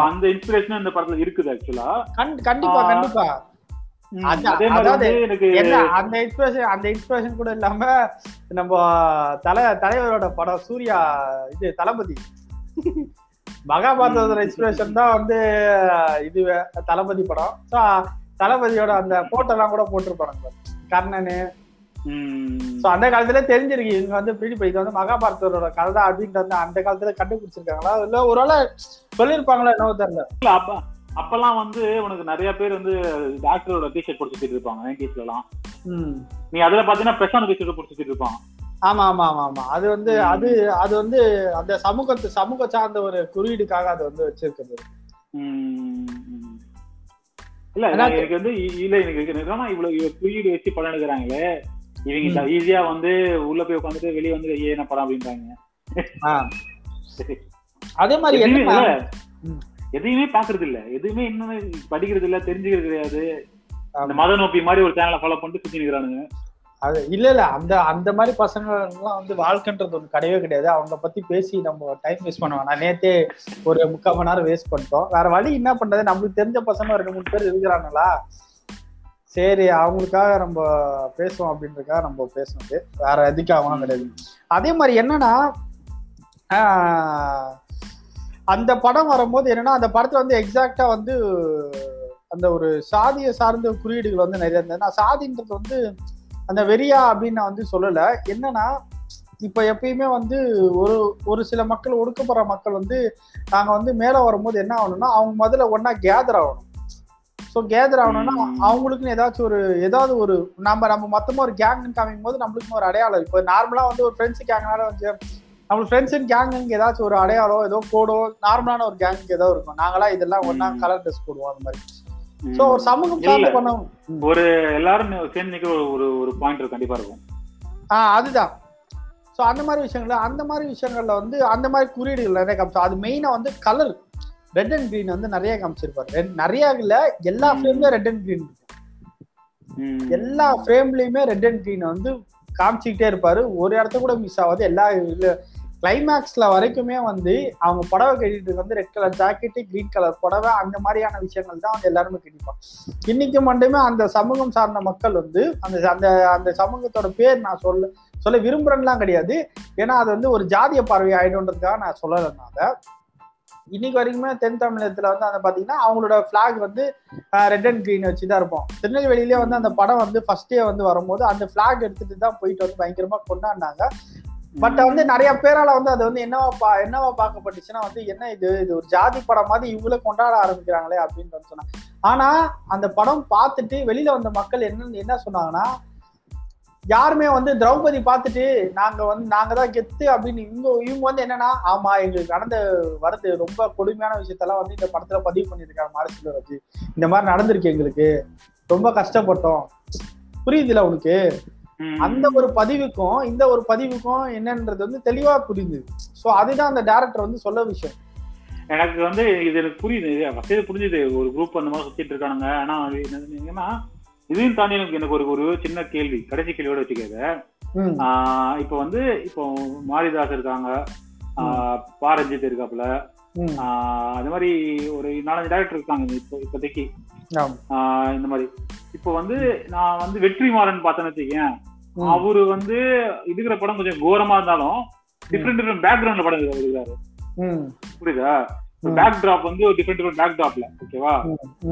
அந்த- இன்ஸ்பிரேஷன் இந்த படத்துல இருக்குது ஆக்சுவலா கண்- கண்டிப்பா. கண்டிப்பா. அதான், அதே மாதிரி அதாவது அந்த இன்ஸ்பிரேஷன் அந்த இன்ஸ்பிரேஷன் கூட இல்லாம நம்ம தலை தலைவரோட படம் சூர்யா இது தளபதி. மகாபாரதத்தோட இன்ஸ்பிரேஷன் தான் வந்து இது தளபதி படம். தளபதியோட அந்த போட்டோ எல்லாம் கூட போட்டிருப்பாங்க கர்ணனு ஸோ அந்த காலத்துல தெரிஞ்சிருக்கு. இவங்க வந்து பிடி இது வந்து மகாபாரதத்தோட கதை தான் அப்படின்ட்டு வந்து அந்த காலத்துல கண்டுபிடிச்சிருக்காங்களா? இல்ல ஒருவேளை சொல்லியிருப்பாங்களா என்னவோ தெரியல. இல்ல அப்ப அப்பெல்லாம் வந்து உனக்கு நிறைய பேர் வந்து டாக்டரோட டிஷர்ட் போட்டு சுத்திட்டு இருப்பாங்க நைன்டிஸ்ல எல்லாம் நீ அதுல பாத்தீங்கன்னா பிரசாந்த் டிஷர்ட் போட்டு சுத்திட்டு இருப்பான் ஆமா ஆமா ஆமா ஆமா. அது வந்து. அது அது வந்து அந்த சமூகத்து சமூக சார்ந்த ஒரு குறியீடுக்காக அது வந்து ம். இல்ல எனக்கு வந்து இல்ல எனக்கு என்னன்னா இவ்வளவு இவ்வளவு குறியீடு வச்சு படம் எடுக்கிறாங்களே இவங்க ஈஸியா வந்து உள்ள போய் உட்காந்துட்டு வெளியே வந்து என்ன படம்? அப்படின்றாங்க. அதே மாதிரி. எதையுமே பாக்குறது இல்ல. எதுவுமே இன்னும் படிக்கிறது இல்ல தெரிஞ்சுக்கிறது கிடையாது. அந்த. மத நோக்கி மாதிரி ஒரு சேனலை ஃபாலோ பண்ணிட்டு சுத்தி நிக்கிறானுங்க அது இல்ல இல்ல. அந்த அந்த மாதிரி பசங்க எல்லாம் வந்து வாழ்க்கைன்றது ஒண்ணு கிடையவே கிடையாது. அவங்க பத்தி பேசி நம்ம டைம் வேஸ்ட் பண்ண வேணாம். நேத்தே ஒரு முக்கால் மணி நேரம் வேஸ்ட் பண்ணிட்டோம். வேற வழி என்ன பண்றது? நம்மளுக்கு தெரிஞ்ச பசங்க ரெண்டு மூணு பேர் இருக்கிறாங்களா சரி அவங்களுக்காக நம்ம பேசுவோம் அப்படின்றதுக்காக நம்ம பேசுனது வேற எதுக்காகவும் கிடையாது. அதே மாதிரி என்னன்னா அந்த படம் வரும்போது என்னன்னா அந்த படத்துல வந்து எக்ஸாக்டா வந்து அந்த ஒரு சாதியை சார்ந்த குறியீடுகள் வந்து நிறைய இருந்தது. நான் சாதின்றது வந்து அந்த வெறியா அப்படின்னு நான் வந்து சொல்லலை. என்னன்னா இப்ப எப்பயுமே வந்து ஒரு ஒரு சில மக்கள் ஒடுக்கப்படுற மக்கள் வந்து நாங்க வந்து மேல வரும்போது என்ன ஆகணும்னா அவங்க முதல்ல ஒன்னா கேதர் ஆகணும். ஸோ கேதர் ஆகணும்னா. அவங்களுக்குன்னு ஏதாச்சும் ஒரு ஏதாவது ஒரு நம்ம நம்ம மொத்தமா ஒரு கேங்னு காமிக்கும் போது நம்மளுக்குன்னு ஒரு அடையாளம் இப்போ நார்மலா வந்து ஒரு ஃப்ரெண்ட்ஸ் கேங்னால வந்து நம்மளுக்கு ஃப்ரெண்ட்ஸ் அண்ட் கேங்குக்கு ஏதாச்சும் ஒரு அடையாளம் ஏதோ கோடோ நார்மலான ஒரு கேங்குக்கு ஏதோ இருக்கும் நாங்களா இதெல்லாம் ஒன்னா ம். கலர் ட்ரெஸ் போடுவோம் அந்த மாதிரி. ஸோ ஒரு சமூகம். சார்ந்து பண்ண ஒரு எல்லாரும் சேர்ந்து ஒரு- ஒரு பாயிண்ட் கண்டிப்பா இருக்கும் ஆ அதுதான் ஸோ அந்த மாதிரி விஷயங்கள்ல அந்த மாதிரி விஷயங்கள்ல வந்து அந்த மாதிரி குறியீடுகள் நிறைய காமிச்சோம் அது மெயினா வந்து கலர் ரெட் அண்ட் green வந்து நிறைய காமிச்சிருப்பாரு. நிறைய இல்ல எல்லா. ஃப்ரேம்லயும் ரெட் அண்ட் green இருக்கும் ம். எல்லா ஃப்ரேம்லயுமே ரெட் அண்ட் green வந்து காமிச்சிக்கிட்டே இருப்பாரு. ஒரு இடத்த கூட மிஸ் ஆகாது. எல்லா கிளைமேக்ஸ்ல வரைக்குமே வந்து அவங்க புடவை கட்டிட்டு வந்து red colour jacket green colour புடவை அந்த மாதிரியான விஷயங்கள் தான் வந்து எல்லாருமே கட்டிப்பாங்க இன்னைக்கு மட்டுமே அந்த சமூகம் சார்ந்த மக்கள் வந்து அந்த அந்த அந்த சமூகத்தோட பேர் நான் சொல்ல சொல்ல விரும்புறேன்லாம் கிடையாது. ஏன்னா அது வந்து ஒரு ஜாதிய பார்வை ஆயிடும்ன்றதுக்காக நான் சொல்லலைனால. இன்னைக்கு வரைக்குமே தென் தமிழகத்துல வந்து அந்த பாத்தீங்கன்னா அவங்களோட பிளாக் வந்து ரெட் அண்ட் கிரீன் வச்சு தான் இருப்போம் திருநெல்வேலியிலே வந்து அந்த படம் வந்து ஃபர்ஸ்டே வந்து வரும்போது அந்த பிளாக் எடுத்துட்டு தான் போயிட்டு வந்து பயங்கரமா கொண்டாடினாங்க. பட் வந்து நிறைய பேரால வந்து அது வந்து என்னவா பா என்னவா பார்க்கப்பட்டுச்சுன்னா வந்து என்ன இது? இது ஒரு ஜாதி படம் மாதிரி இவ்வளவு கொண்டாட ஆரம்பிக்கிறாங்களே அப்படின்னு வந்து சொன்னாங்க. ஆனா அந்த படம் பார்த்துட்டு வெளியில வந்த மக்கள் என்ன என்ன சொன்னாங்கன்னா யாருமே வந்து திரௌபதி பார்த்துட்டு நாங்க வந்து நாங்க தான் கெத்து அப்படின்னு இவங்க இவங்க வந்து என்னன்னா ஆமா எங்களுக்கு நடந்த வரது ரொம்ப கொடுமையான விஷயத்தெல்லாம் வந்து இந்த படத்துல பதிவு பண்ணியிருக்காங்க மாடசிலர் வச்சு. இந்த மாதிரி நடந்திருக்கு எங்களுக்கு. ரொம்ப கஷ்டப்பட்டோம். புரியுதுல உனக்கு. அந்த ஒரு பதிவுக்கும் இந்த ஒரு பதிவுக்கும் என்னன்றது வந்து தெளிவா புரியுது. சோ அதுதான் அந்த டேரக்டர் வந்து சொல்ல விஷயம். எனக்கு வந்து இது எனக்கு புரியுது. புரிஞ்சுது. ஒரு குரூப் அந்த மாதிரி சுத்திட்டு இருக்கானுங்க. ஆனா என்னன்னா இதையும் தாண்டி எனக்கு எனக்கு ஒரு ஒரு சின்ன கேள்வி கடைசி கேள்வியோட வச்சுக்கோங்க. இப்போ வந்து இப்போ மாரிதாஸ் இருக்காங்க. ஆஹ் பா ரஞ்சித் இருக்காப்புல. அந்த மாதிரி ஒரு நாலஞ்சு டேரக்டர் இருக்காங்க இப்போ இப்போதைக்கு. இந்த மாதிரி. இப்போ வந்து நான் வந்து வெற்றிமாறன் பார்த்தேன்னு வச்சுக்கேன் அவரு வந்து இதுக்கிற படம் கொஞ்சம் கோரமா இருந்தாலும் டிஃப்ரெண்ட் டிஃப்ரெண்ட் பேக்ரவுண்ட்ல படம் எடுக்கிறாரு. ம், புரியுதா? பேக் டிராப் வந்து ஒரு டிஃப்ரெண்ட் டிஃப்ரெண்ட் பேக் டிராப்ல ஓகேவா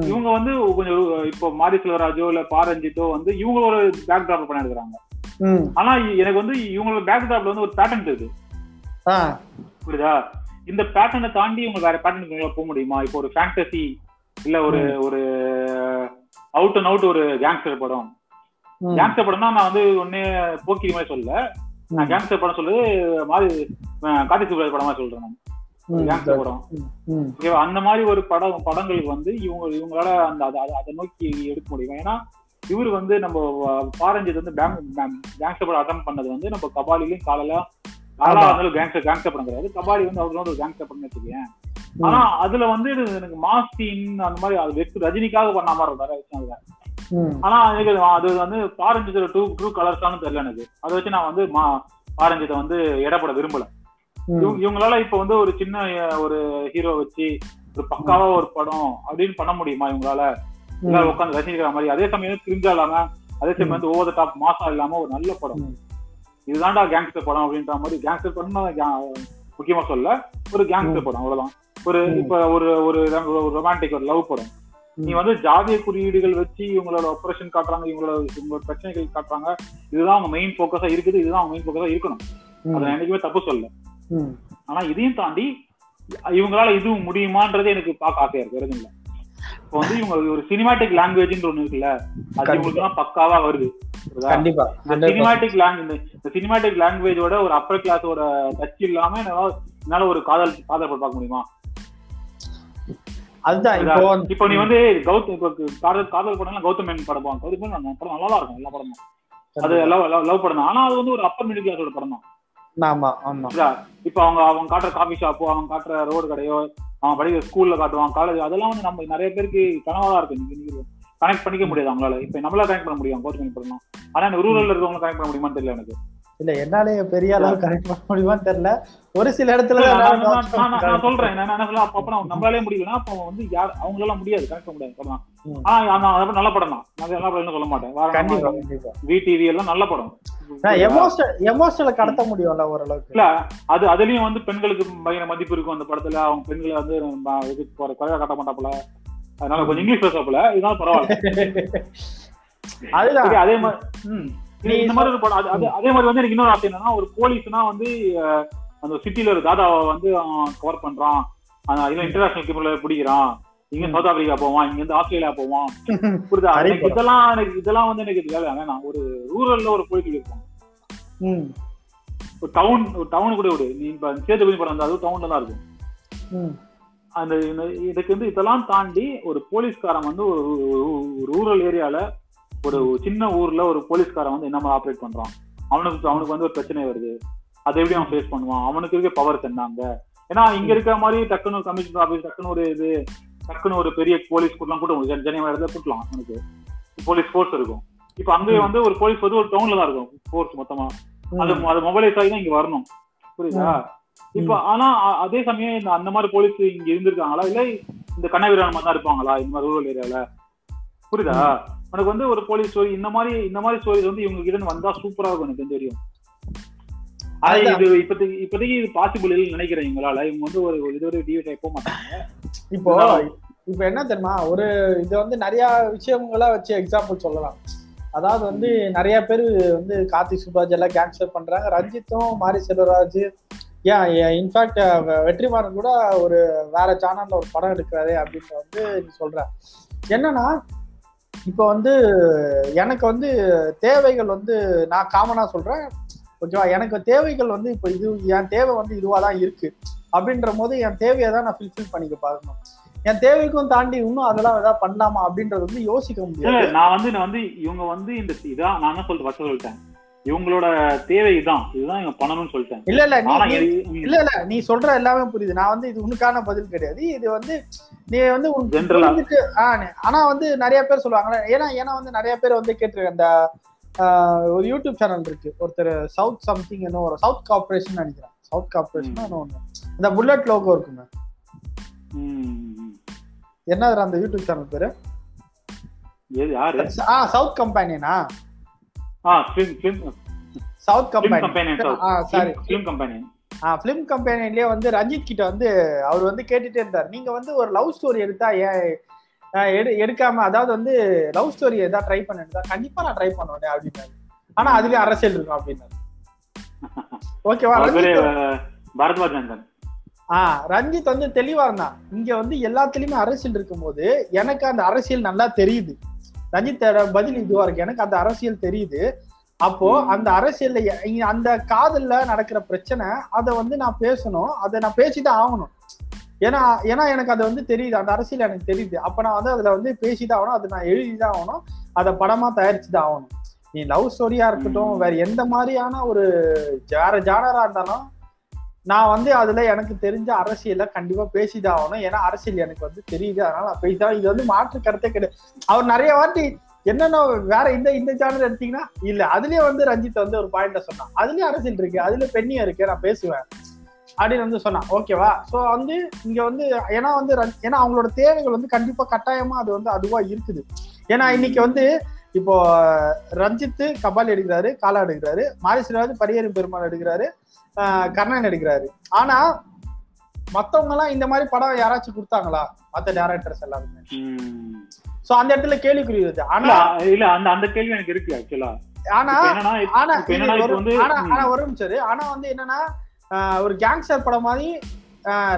இவங்க வந்து கொஞ்சம் இப்போ மாரி செல்வராஜோ இல்ல பாரஞ்சித்தோ வந்து இவங்க ஒரு பேக் எடுக்கிறாங்க ம், ஆனா எனக்கு வந்து இவங்களோட பேக் டிராப்ல வந்து ஒரு பேட்டர்ன் இருக்கு புரியுதா? இந்த பேட்டர்னை தாண்டி இவங்க வேற பேட்டர்னுக்கு போக முடியுமா? இப்போ ஒரு ஃபேண்டசி இல்ல ஒரு ஒரு அவுட் அண்ட் அவுட் ஒரு கேங்ஸ்டர் படம். கேங்ஸ்டர் படம்னா நான் வந்து ஒன்னே போக்கிரி மாதிரி சொல்லல. நான் கேங்ஸ்டர் படம் சொல்லுது மாதிரி கார்த்திக் சுப்ராஜ் படமா சொல்றேன் நான். அந்த மாதிரி ஒரு படம் படங்களுக்கு வந்து இவங்க இவங்களால அந்த அதை- நோக்கி எடுக்க முடியும். ஏன்னா இவர் வந்து நம்ம பாரஞ்சித் வந்து கேங்ஸ்டர் படம் அட்டம் பண்ணது வந்து நம்ம கபாலிலையும் காலையில காலா. வந்து கேங்ஸ்டர் கேங்ஸ்டர் படம் கிடையாது. கபாலி வந்து அவங்களோட ஒரு கேங்ஸ்டர் படம் வச்சுக்கேன். ஆனா அதுல வந்து எனக்கு மாஸ் சீன் அந்த மாதிரி அது வெக்கு ரஜினிக்காக பண்ண மாதிரி நிறைய விஷயம் ஆனா எனக்கு அது- வந்து பாரஞ்சித்தோட டூ ட்ரூ கலர்ஸானு தெரியல எனக்கு. அதை வச்சு நான் வந்து மா பாரஞ்சித்தை வந்து எடப்பட விரும்பல. இவங்களால இப்ப வந்து ஒரு சின்ன ஒரு ஹீரோ வச்சு ஒரு பக்காவா ஒரு படம் அப்படின்னு பண்ண முடியுமா இவங்களால? எல்லாரும் உட்காந்து ரசிக்கிற மாதிரி. அதே சமயம் கிரிஞ்சா இல்லாம அதே சமயம் வந்து ஓவர் டாப் மாசா இல்லாம ஒரு நல்ல படம். இதுதான்டா கேங்ஸ்டர் படம் அப்படின்ற மாதிரி கேங்ஸ்டர் படம் முக்கியமா சொல்ல ஒரு கேங்ஸ்டர் படம் அவ்வளவுதான். ஒரு. இப்ப ஒரு ஒரு ரொமான்டிக் ஒரு லவ் படம். நீ. வந்து ஜாதிய குறியீடுகள் வச்சு இவங்களோட ஆபரேஷன் காட்டுறாங்க இவங்களோட இவங்களோட பிரச்சனைகள் காட்டுறாங்க. இதுதான் அவங்க மெயின் போக்கஸா இருக்குது இதுதான் அவங்க மெயின் போக்கஸா இருக்கணும். அதை என்னைக்குமே தப்பு சொல்ல ஆனா இதையும் தாண்டி இவங்களால இதுவும் முடியுமான்றது எனக்கு பார்க்க ஆசையா இருக்கு. வேற இல்ல. இப்போ வந்து இவங்க ஒரு சினிமாட்டிக் லாங்குவேஜ்ன்ற ஒண்ணு இருக்குல்ல அது. இவங்களுக்கு எல்லாம் பக்காவா வருது. புரியுதா? கண்டிப்பா. இந்த 100% சினிமாட்டிக் லாங்குவேஜ் இந்த சினிமாட்டிக் லாங்குவேஜோட ஒரு அப்பர் கிளாஸோட டச் இல்லாம என்னால ஒரு காதல் காதல் பார்க்க முடியுமா? அதுதான் இப்போ நீ வந்து கௌதம் இப்போ காதல் காதல் படம் கௌதம் மேனன் படம் அந்த படம் நல்லா இருக்கும் எல்லா படமும். அது லவ் லவ் படம் ஆனா அது வந்து ஒரு அப்பர் மிடில் கிளாஸோட படம் தான். ஆமா ஆமா. இப்போ அவங்க அவங்க காட்டுற காபி ஷாப்போ அவங்க காட்டுற ரோடு கடையோ அவன் படிக்கிற ஸ்கூல்ல காட்டுவான் காலேஜ் அதெல்லாம் வந்து நம்ம நிறைய பேருக்கு கனவா இருக்கு. இன்னைக்கு கனெக்ட் பண்ணிக்க முடியாது அவங்களால இப்ப நம்மளால கனெக்ட் பண்ண முடியும் கோட் கனெக்ட் பண்ணலாம் ஆனா இந்த ரூரல்ல இருக்கவங்க கனெக்ட் பண்ண முடியுமான்னு தெரியல எனக்கு. இல்ல என்னாலே பெரிய அளவு கரெக்ட் பண்ண முடியுமான்னு தெரியல. ஒரு சில இடத்துல நான் சொல்றேன். நம்மளாலே முடியலன்னா அப்போ வந்து யார் அவங்களால முடியாது. கனெக்ட் பண்ண முடியாது. படம். ஆனா அது நல்ல படம் தான். நான் நல்ல படம் சொல்ல மாட்டேன். கண்டிப்பா விடிவி எல்லாம் நல்ல படம். எமோஷனல் கடத்த முடியும்ல ஓரளவுக்கு. இல்ல அது அதுலயும் வந்து பெண்களுக்கு பயங்கர மதிப்பு இருக்கும் அந்த படத்துல. அவங்க பெண்களை வந்து ம- இது குறை- குறைவா காட்ட மாட்டாப்புல. அதனால கொஞ்சம் இங்கிலீஷ் பேசாப்புல இதனால பரவாயில்ல. <laughs> அதுதான். அதே மாதிரி இந்த மாதிரி ஒரு படம் அது- அது- மாதிரி வந்து எனக்கு இன்னொரு ஆசை என்னன்னா ஒரு போலீஸ்னா வந்து அந்த சிட்டில ஒரு தாதாவை வந்து கவர் பண்றான். அதுல இன்டர்நேஷனல் கிரிமினல் பிடிக்கிறான். இங்க சவுத் ஆப்பிரிக்கா போவான் இங்க இருந்து ஆஸ்திரேலியா போவான். புரியுதா? <laughs> எனக்கு இதெல்லாம் எனக்கு இதெல்லாம் வந்து எனக்கு இது வேலை வேணாம். ஒரு ரூரல்ல ஒரு போலீஸ் இருக்கும் ஒரு டவுன் ஒரு டவுன் கூட விடு. நீ இப்ப சேதுபதி படம் வந்து அது டவுன்ல தான் இருக்கும். அந்த இதுக்கு வந்து இதெல்லாம் தாண்டி ஒரு போலீஸ்காரன் வந்து ஒரு ரூரல் ஏரியால ஒரு சின்ன ஊர்ல ஒரு போலீஸ்காரன் வந்து என்ன மாதிரி ஆப்ரேட் பண்றான்? அவனுக்கு அவனுக்கு வந்து ஒரு பிரச்சனை வருது. அதை எப்படி அவன் ஃபேஸ் பண்ணுவான்? அவனுக்கு இருக்க பவர் என்னங்க ஏன்னா இங்க இருக்கிற மாதிரி டக்குன்னு ஒரு கமிஷனர் ஆஃபீஸ் டக்குன்னு ஒரு இது டக்குன்னு ஒரு பெரிய போலீஸ் கூட்டலாம் கூட்ட ஜனவரி இடத்துல கூட்டலாம் அவனுக்கு. போலீஸ் ஃபோர்ஸ் இருக்கும். இப்ப அங்கே வந்து ஒரு போலீஸ் வந்து ஒரு டவுன்ல தான் இருக்கும் ஃபோர்ஸ் மொத்தமா. அது அது மொபைலைஸ் ஆகி தான் இங்க வரணும். புரியுதா? இப்ப ஆனா அதே சமயம் இந்த அந்த மாதிரி போலீஸ் இங்க இருந்திருக்காங்களா? இல்ல இந்த கண்ணவீரன் மாதிரி தான் இருப்பாங்களா? இந்த மாதிரி ரூரல் ஏரியால புரியுதா? உனக்கு வந்து ஒரு போலீஸ் ஸ்டோரி இந்த மாதிரி இந்த மாதிரி ஸ்டோரிஸ் வந்து இவங்க கிட்ட வந்தா சூப்பரா இருக்கும் எனக்கு தெரியும் அது. இது இப்போதைக்கு இப்போதைக்கு இது பாசிபிள் இல்லைன்னு நினைக்கிறேன் இவங்களால. இவங்க வந்து ஒரு இது ஒரு டிவி போக மாட்டாங்க. இப்போ இப்போ என்ன தெரியுமா? ஒரு இது வந்து நிறைய விஷயங்களா வச்சு எக்ஸாம்பிள் சொல்லலாம். அதாவது வந்து நிறைய பேர் வந்து கார்த்திக் சுப்ராஜ் எல்லாம் கேன்சல் பண்றாங்க. ரஞ்சித்தும் மாரி செல்வராஜ் ஏன் இன்ஃபேக்ட் வெற்றிமாறன் கூட ஒரு வேற சேனல்ல ஒரு படம் எடுக்கிறாரு அப்படின்னு வந்து நீ சொல்ற. என்னன்னா இப்போ வந்து எனக்கு வந்து தேவைகள் வந்து நான் காமனா சொல்றேன். ஓகேவா எனக்கு தேவைகள் வந்து இப்போ இது என் தேவை வந்து இதுவாக தான் இருக்கு. அப்படின்ற போது என் தேவையை தான் நான் ஃபில்ஃபில் பண்ணிக்க பார்க்கணும். என் தேவைக்கும் தாண்டி இன்னும் அதெல்லாம் ஏதாவது பண்ணலாமா அப்படின்றது வந்து யோசிக்க முடியாது. நான் வந்து நான் வந்து இவங்க வந்து இந்த இதான் நான் என்ன சொல்லிட்டு சொல்லிட்டேன். இவங்களோட தேவை இதான் இதுதான் இவங்க பண்ணணும்னு சொல்லிட்டேன். இல்ல இல்ல இல்ல இல்ல நீ சொல்ற எல்லாமே புரியுது. நான் வந்து இது உனக்கான பதில் கிடையாது. இது வந்து நீ வந்து உனக்கு ஆனா வந்து நிறைய பேர் சொல்லுவாங்க. ஏன்னா ஏன்னா வந்து நிறைய பேர் வந்து கேட்டிருக்க அந்த ஒரு யூடியூப் சேனல் இருக்கு. ஒருத்தர் சவுத் சம்திங் என்ன ஒரு சவுத் கார்பரேஷன் நினைக்கிறேன். சவுத் கார்பரேஷன் ஒண்ணு. இந்த புல்லட் லோகோ இருக்குங்க. என்ன அந்த யூடியூப் சேனல் பேரு? South கம்பெனினா film film south film company company ஆ சாரி ஃபிலிம் கம்பெனி ஆ ஃபிலிம் கம்பெனிலேயே வந்து ரஞ்சித் கிட்ட வந்து அவர் வந்து கேட்டுட்டே இருந்தார். நீங்க வந்து ஒரு லவ் ஸ்டோரி எடுத்தா ஏன் ஆஹ் எடு எடுக்காம அதாவது வந்து லவ் ஸ்டோரி ஏதாவது ட்ரை பண்ணிருந்தா கண்டிப்பா நான் ட்ரை பண்ணுவேன் அப்படின்னாரு. ஆனா அதுலயும் அரசியல் இருக்கும் அப்படின்னாரு. ஓகேவா பரத்வாஜ் நந்தன். ஆ ரஞ்சித் வந்து தெளிவா இருந்தான். இங்க வந்து எல்லாத்துலயுமே அரசியல் இருக்கும்போது எனக்கு அந்த அரசியல் நல்லா தெரியுது. ரஞ்சித்தோட பதில் இதுவா இருக்கு. எனக்கு அந்த அரசியல் தெரியுது. அப்போ. அந்த அரசியல்ல அந்த காதல்ல நடக்கிற பிரச்சனை அதை வந்து நான் பேசணும். அதை நான் பேசிதான் ஆகணும். ஏன்னா ஏன்னா எனக்கு அது வந்து தெரியுது. அந்த அரசியல் எனக்கு தெரியுது. அப்ப நான் வந்து அதுல வந்து பேசிதான் ஆகணும். அதை நான் எழுதிதான் ஆகணும். அதை படமா தயாரிச்சுதான் ஆகணும். நீ லவ் ஸ்டோரியா இருக்கட்டும். வேற எந்த மாதிரியான ஒரு வேற ஜானரா இருந்தாலும் நான் வந்து அதுல எனக்கு தெரிஞ்ச அரசியல கண்டிப்பா பேசிதான் ஆகணும் ஏன்னா அரசியல் எனக்கு வந்து தெரியுது. அதனால நான் பேசிதான். இது வந்து மாற்று கருத்தே கிடையாது. அவர் நிறைய வாட்டி என்னென்ன வேற இந்த இந்த சேனல் எடுத்தீங்கன்னா இல்ல அதுலயே வந்து ரஞ்சித் வந்து ஒரு பாயிண்ட சொன்னான். அதுலயும் அரசியல் இருக்கு. அதுல பெண்ணியம் இருக்கு. நான் பேசுவேன். அப்படின்னு வந்து சொன்னான். ஓகேவா சோ வந்து இங்க வந்து ஏன்னா வந்து ஏன்னா அவங்களோட தேவைகள் வந்து கண்டிப்பா கட்டாயமா அது வந்து அதுவா இருக்குது. ஏன்னா இன்னைக்கு வந்து இப்போ ரஞ்சித்து கபால் எடுக்கிறாரு காலா எடுக்கிறாரு. மாரிசிராஜ் பரியரும் பெருமாள் எடுக்கிறாரு. கர்ணன் எடுக்கிறாரு. ஆனா மத்தவங்க எல்லாம் இந்த மாதிரி படம் யாராச்சும் கொடுத்தாங்களா? மத்த டேரக்டர்ஸ் எல்லாருமே. சோ அந்த இடத்துல கேள்விக்குறி வருது. ஆனா இல்ல அந்த அந்த கேள்வி எனக்கு இருக்கு ஆக்சுவலா ஆனா ஆனா ஆனா ஒரு நிமிஷம். ஆனா வந்து என்னன்னா ஒரு கேங்ஸ்டர் படம் மாதிரி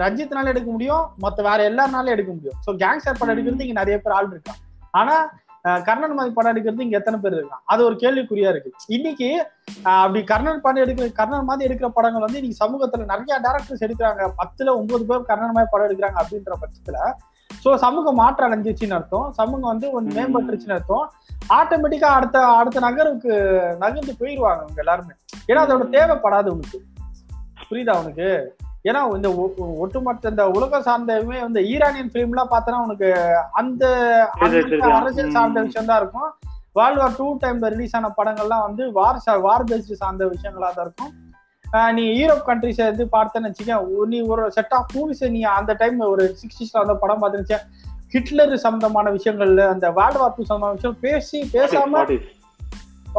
ரஞ்சித்னால எடுக்க முடியும் மத்த வேற எல்லாருனாலும் எடுக்க முடியும். சோ கேங்ஸ்டர் படம். எடுக்கிறது இங்க நிறைய பேர் ஆள் இருக்கான் ஆனா கர்ணன் மாதிரி படம் எடுக்கிறது இங்க எத்தனை பேர் இருக்கான் அது ஒரு கேள்விக்குறியா இருக்கு. இன்னைக்கு அப்படி கர்ணன் படம் எடுக்கிற கர்ணன் மாதிரி எடுக்கிற படங்கள் வந்து இன்னைக்கு சமூகத்துல நிறைய டேரக்டர்ஸ் எடுக்கிறாங்க. பத்துல ஒன்பது பேர் கர்ணன் மாதிரி படம் எடுக்கிறாங்க அப்படின்ற பட்சத்துல சோ சமூகம் மாற்றம் அடைஞ்சிச்சுன்னு அர்த்தம். சமூகம் வந்து ம். மேம்பட்டுருச்சுன்னு அர்த்தம். ஆட்டோமேட்டிக்கா அடுத்த அடுத்த நகருக்கு நகர்ந்து போயிடுவாங்க அவங்க எல்லாருமே. ஏன்னா அதோட. தேவைப்படாது உனக்கு. புரியுதா உனக்கு? ஏன்னா இந்த ஒட்டுமொத்த இந்த உலகம் சார்ந்தமே இந்த ஈரானியன் ஃபிலிம் எல்லாம் பார்த்தனா உனக்கு அந்த. அரசியல் சார்ந்த. விஷயம் தான் இருக்கும் வேர்ல்ட் வார் டூ டைம்ல ரிலீஸ் ஆன படங்கள்லாம் வந்து வார் வார் பேஸ்டு சார்ந்த விஷயங்களா தான் இருக்கும் நீ யூரோப் கண்ட்ரிஸ் வந்து பார்த்தேன்னு வச்சுக்க நீ ஒரு செட் ஆஃப் மூவிஸ் நீ அந்த டைம் ஒரு சிக்ஸ்டீஸ்ல அந்த படம் பார்த்துருச்சு ஹிட்லர் சம்பந்தமான விஷயங்கள்ல அந்த வேர்ல்ட் வார் டூ சம்பந்தமான விஷயம் பேசி பேசாம.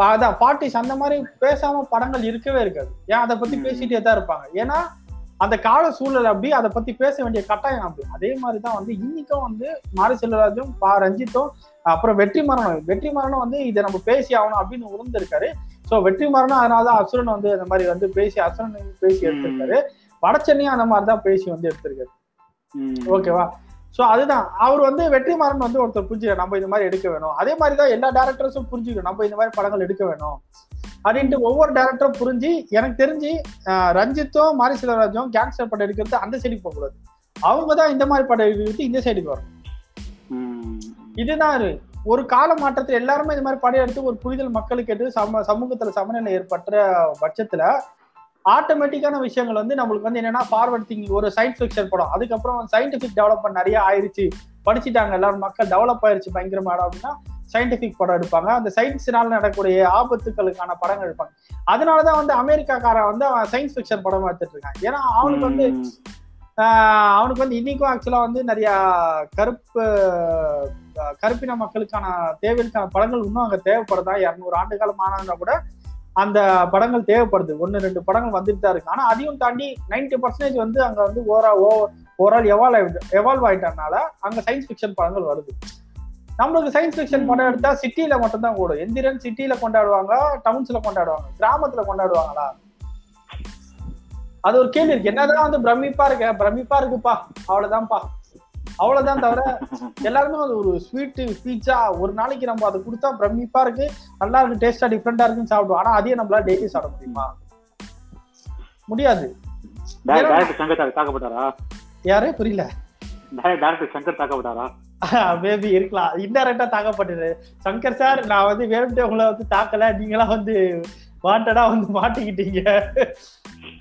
அதான் பார்ட்டிஸ் அந்த மாதிரி பேசாம படங்கள் இருக்கவே இருக்காது ஏன் அதை பத்தி. பேசிட்டே தான் இருப்பாங்க ஏன்னா அந்த கால சூழல் அப்படி அதை பத்தி பேச வேண்டிய கட்டாயம் அப்படி. அதே மாதிரி தான் வந்து இன்னைக்கும் வந்து மாரி செல்வராஜும் பா ரஞ்சித்தும் அப்புறம் வெற்றி மரணம். வெற்றி மரணம் வந்து இதை நம்ம பேசி ஆகணும் அப்படின்னு உணர்ந்திருக்காரு சோ வெற்றி மரணம் அதனாலதான் அசுரன் வந்து அந்த மாதிரி வந்து பேசி அசுரன் பேசி எடுத்திருக்காரு. வடச்சென்னையும் அந்த மாதிரி தான் பேசி வந்து எடுத்திருக்காரு. ஓகேவா? சோ அதுதான். அவர் வந்து வெற்றிமாறன் வந்து ஒருத்தர் புரிஞ்சுக்க நம்ம இந்த மாதிரி எடுக்க வேணும். அதே மாதிரி தான் எல்லா டேரக்டர்ஸும் புரிஞ்சுக்கணும். நம்ம இந்த மாதிரி படங்கள் எடுக்க வேணும். அப்படின்ட்டு ஒவ்வொரு டேரக்டரும் புரிஞ்சு எனக்கு தெரிஞ்சு ரஞ்சித்தும் மாரி செல்வராஜும் கேங்ஸ்டர் படம் எடுக்கிறது அந்த சைடுக்கு போகக்கூடாது அவங்க தான் இந்த மாதிரி படம் எடுக்கிறது இந்த சைடுக்கு வரணும். இதுதான் இது. ஒரு கால மாற்றத்தில் எல்லாருமே இந்த மாதிரி படம் எடுத்து ஒரு புரிதல் மக்களுக்கு எடுத்து சம சமூகத்துல சமநிலை ஏற்பட்ட பட்சத்துல ஆட்டோமேட்டிக்கான விஷயங்கள் வந்து நம்மளுக்கு வந்து என்னன்னா ஃபார்வர்ட் திங்கிங் ஒரு சயின்ஸ் ஃபிக்ஷன் படம் அதுக்கப்புறம் சயின்டிபிக் டெவலப்மெண்ட் நிறைய ஆயிருச்சு படிச்சுட்டாங்க எல்லாரும் மக்கள் டெவலப் ஆயிருச்சு பயங்கரமா அப்படின்னா சயின்டிபிக் படம் எடுப்பாங்க. அந்த சயின்ஸ்னால நடக்கக்கூடிய ஆபத்துக்களுக்கான படங்கள் எடுப்பாங்க. அதனாலதான் வந்து அமெரிக்காக்காரன் வந்து அவன் சயின்ஸ் ஃபிக்ஷன் படம் எடுத்துட்டு இருக்கான். ஏன்னா அவனுக்கு வந்து அவனுக்கு வந்து இன்னைக்கும் ஆக்சுவலா வந்து நிறைய கருப்பு கருப்பின மக்களுக்கான தேவைக்கான படங்கள் இன்னும் அங்க தேவைப்படுதா? இரநூறு ஆண்டு காலம் ஆனாங்கன்னா கூட அந்த படங்கள் தேவைப்படுது. ஒன்னு ரெண்டு படங்கள் வந்துட்டு தான் இருக்கு. ஆனா அதையும் தாண்டி 90% பர்சன்டேஜ் வந்து அங்க வந்து ஓரா ஓவரால் எவால்வ் எவால்வ் ஆயிட்டனால அங்க சயின்ஸ் ஃபிக்ஷன் படங்கள் வருது. நம்மளுக்கு சயின்ஸ் ஃபிக்ஷன் படம் எடுத்தா சிட்டில மட்டும் தான் கூடும் எந்திரன் சிட்டில கொண்டாடுவாங்க டவுன்ஸ்ல கொண்டாடுவாங்க கிராமத்துல கொண்டாடுவாங்களா? அது ஒரு கேள்வி இருக்கு. என்னதான் வந்து பிரமிப்பா இருக்க பிரமிப்பா இருக்குப்பா. அவ்வளவுதான்ப்பா. அவ்வளவுதான் தவிர எல்லாருமே அது ஒரு ஸ்வீட் பீட்சா ஒரு நாளைக்கு நம்ம அதை கொடுத்தா பிரமிப்பா இருக்கு நல்லா இருக்கு டேஸ்டா டிஃப்ரெண்டா இருக்குன்னு சாப்பிடுவோம். ஆனா அதையே நம்மளால டெய்லி சாப்பிட முடியுமா? முடியாது. யாரு? புரியல. டைரக்டர் சங்கர் தாக்கப்பட்டாரா? மேபி இருக்கலாம் இன்டெரக்டா தாக்கப்பட்டது சங்கர் சார் நான் வந்து வேணும்ட்டே உங்களை வந்து தாக்கல நீங்களா வந்து வாண்டடா வந்து மாட்டிக்கிட்டீங்க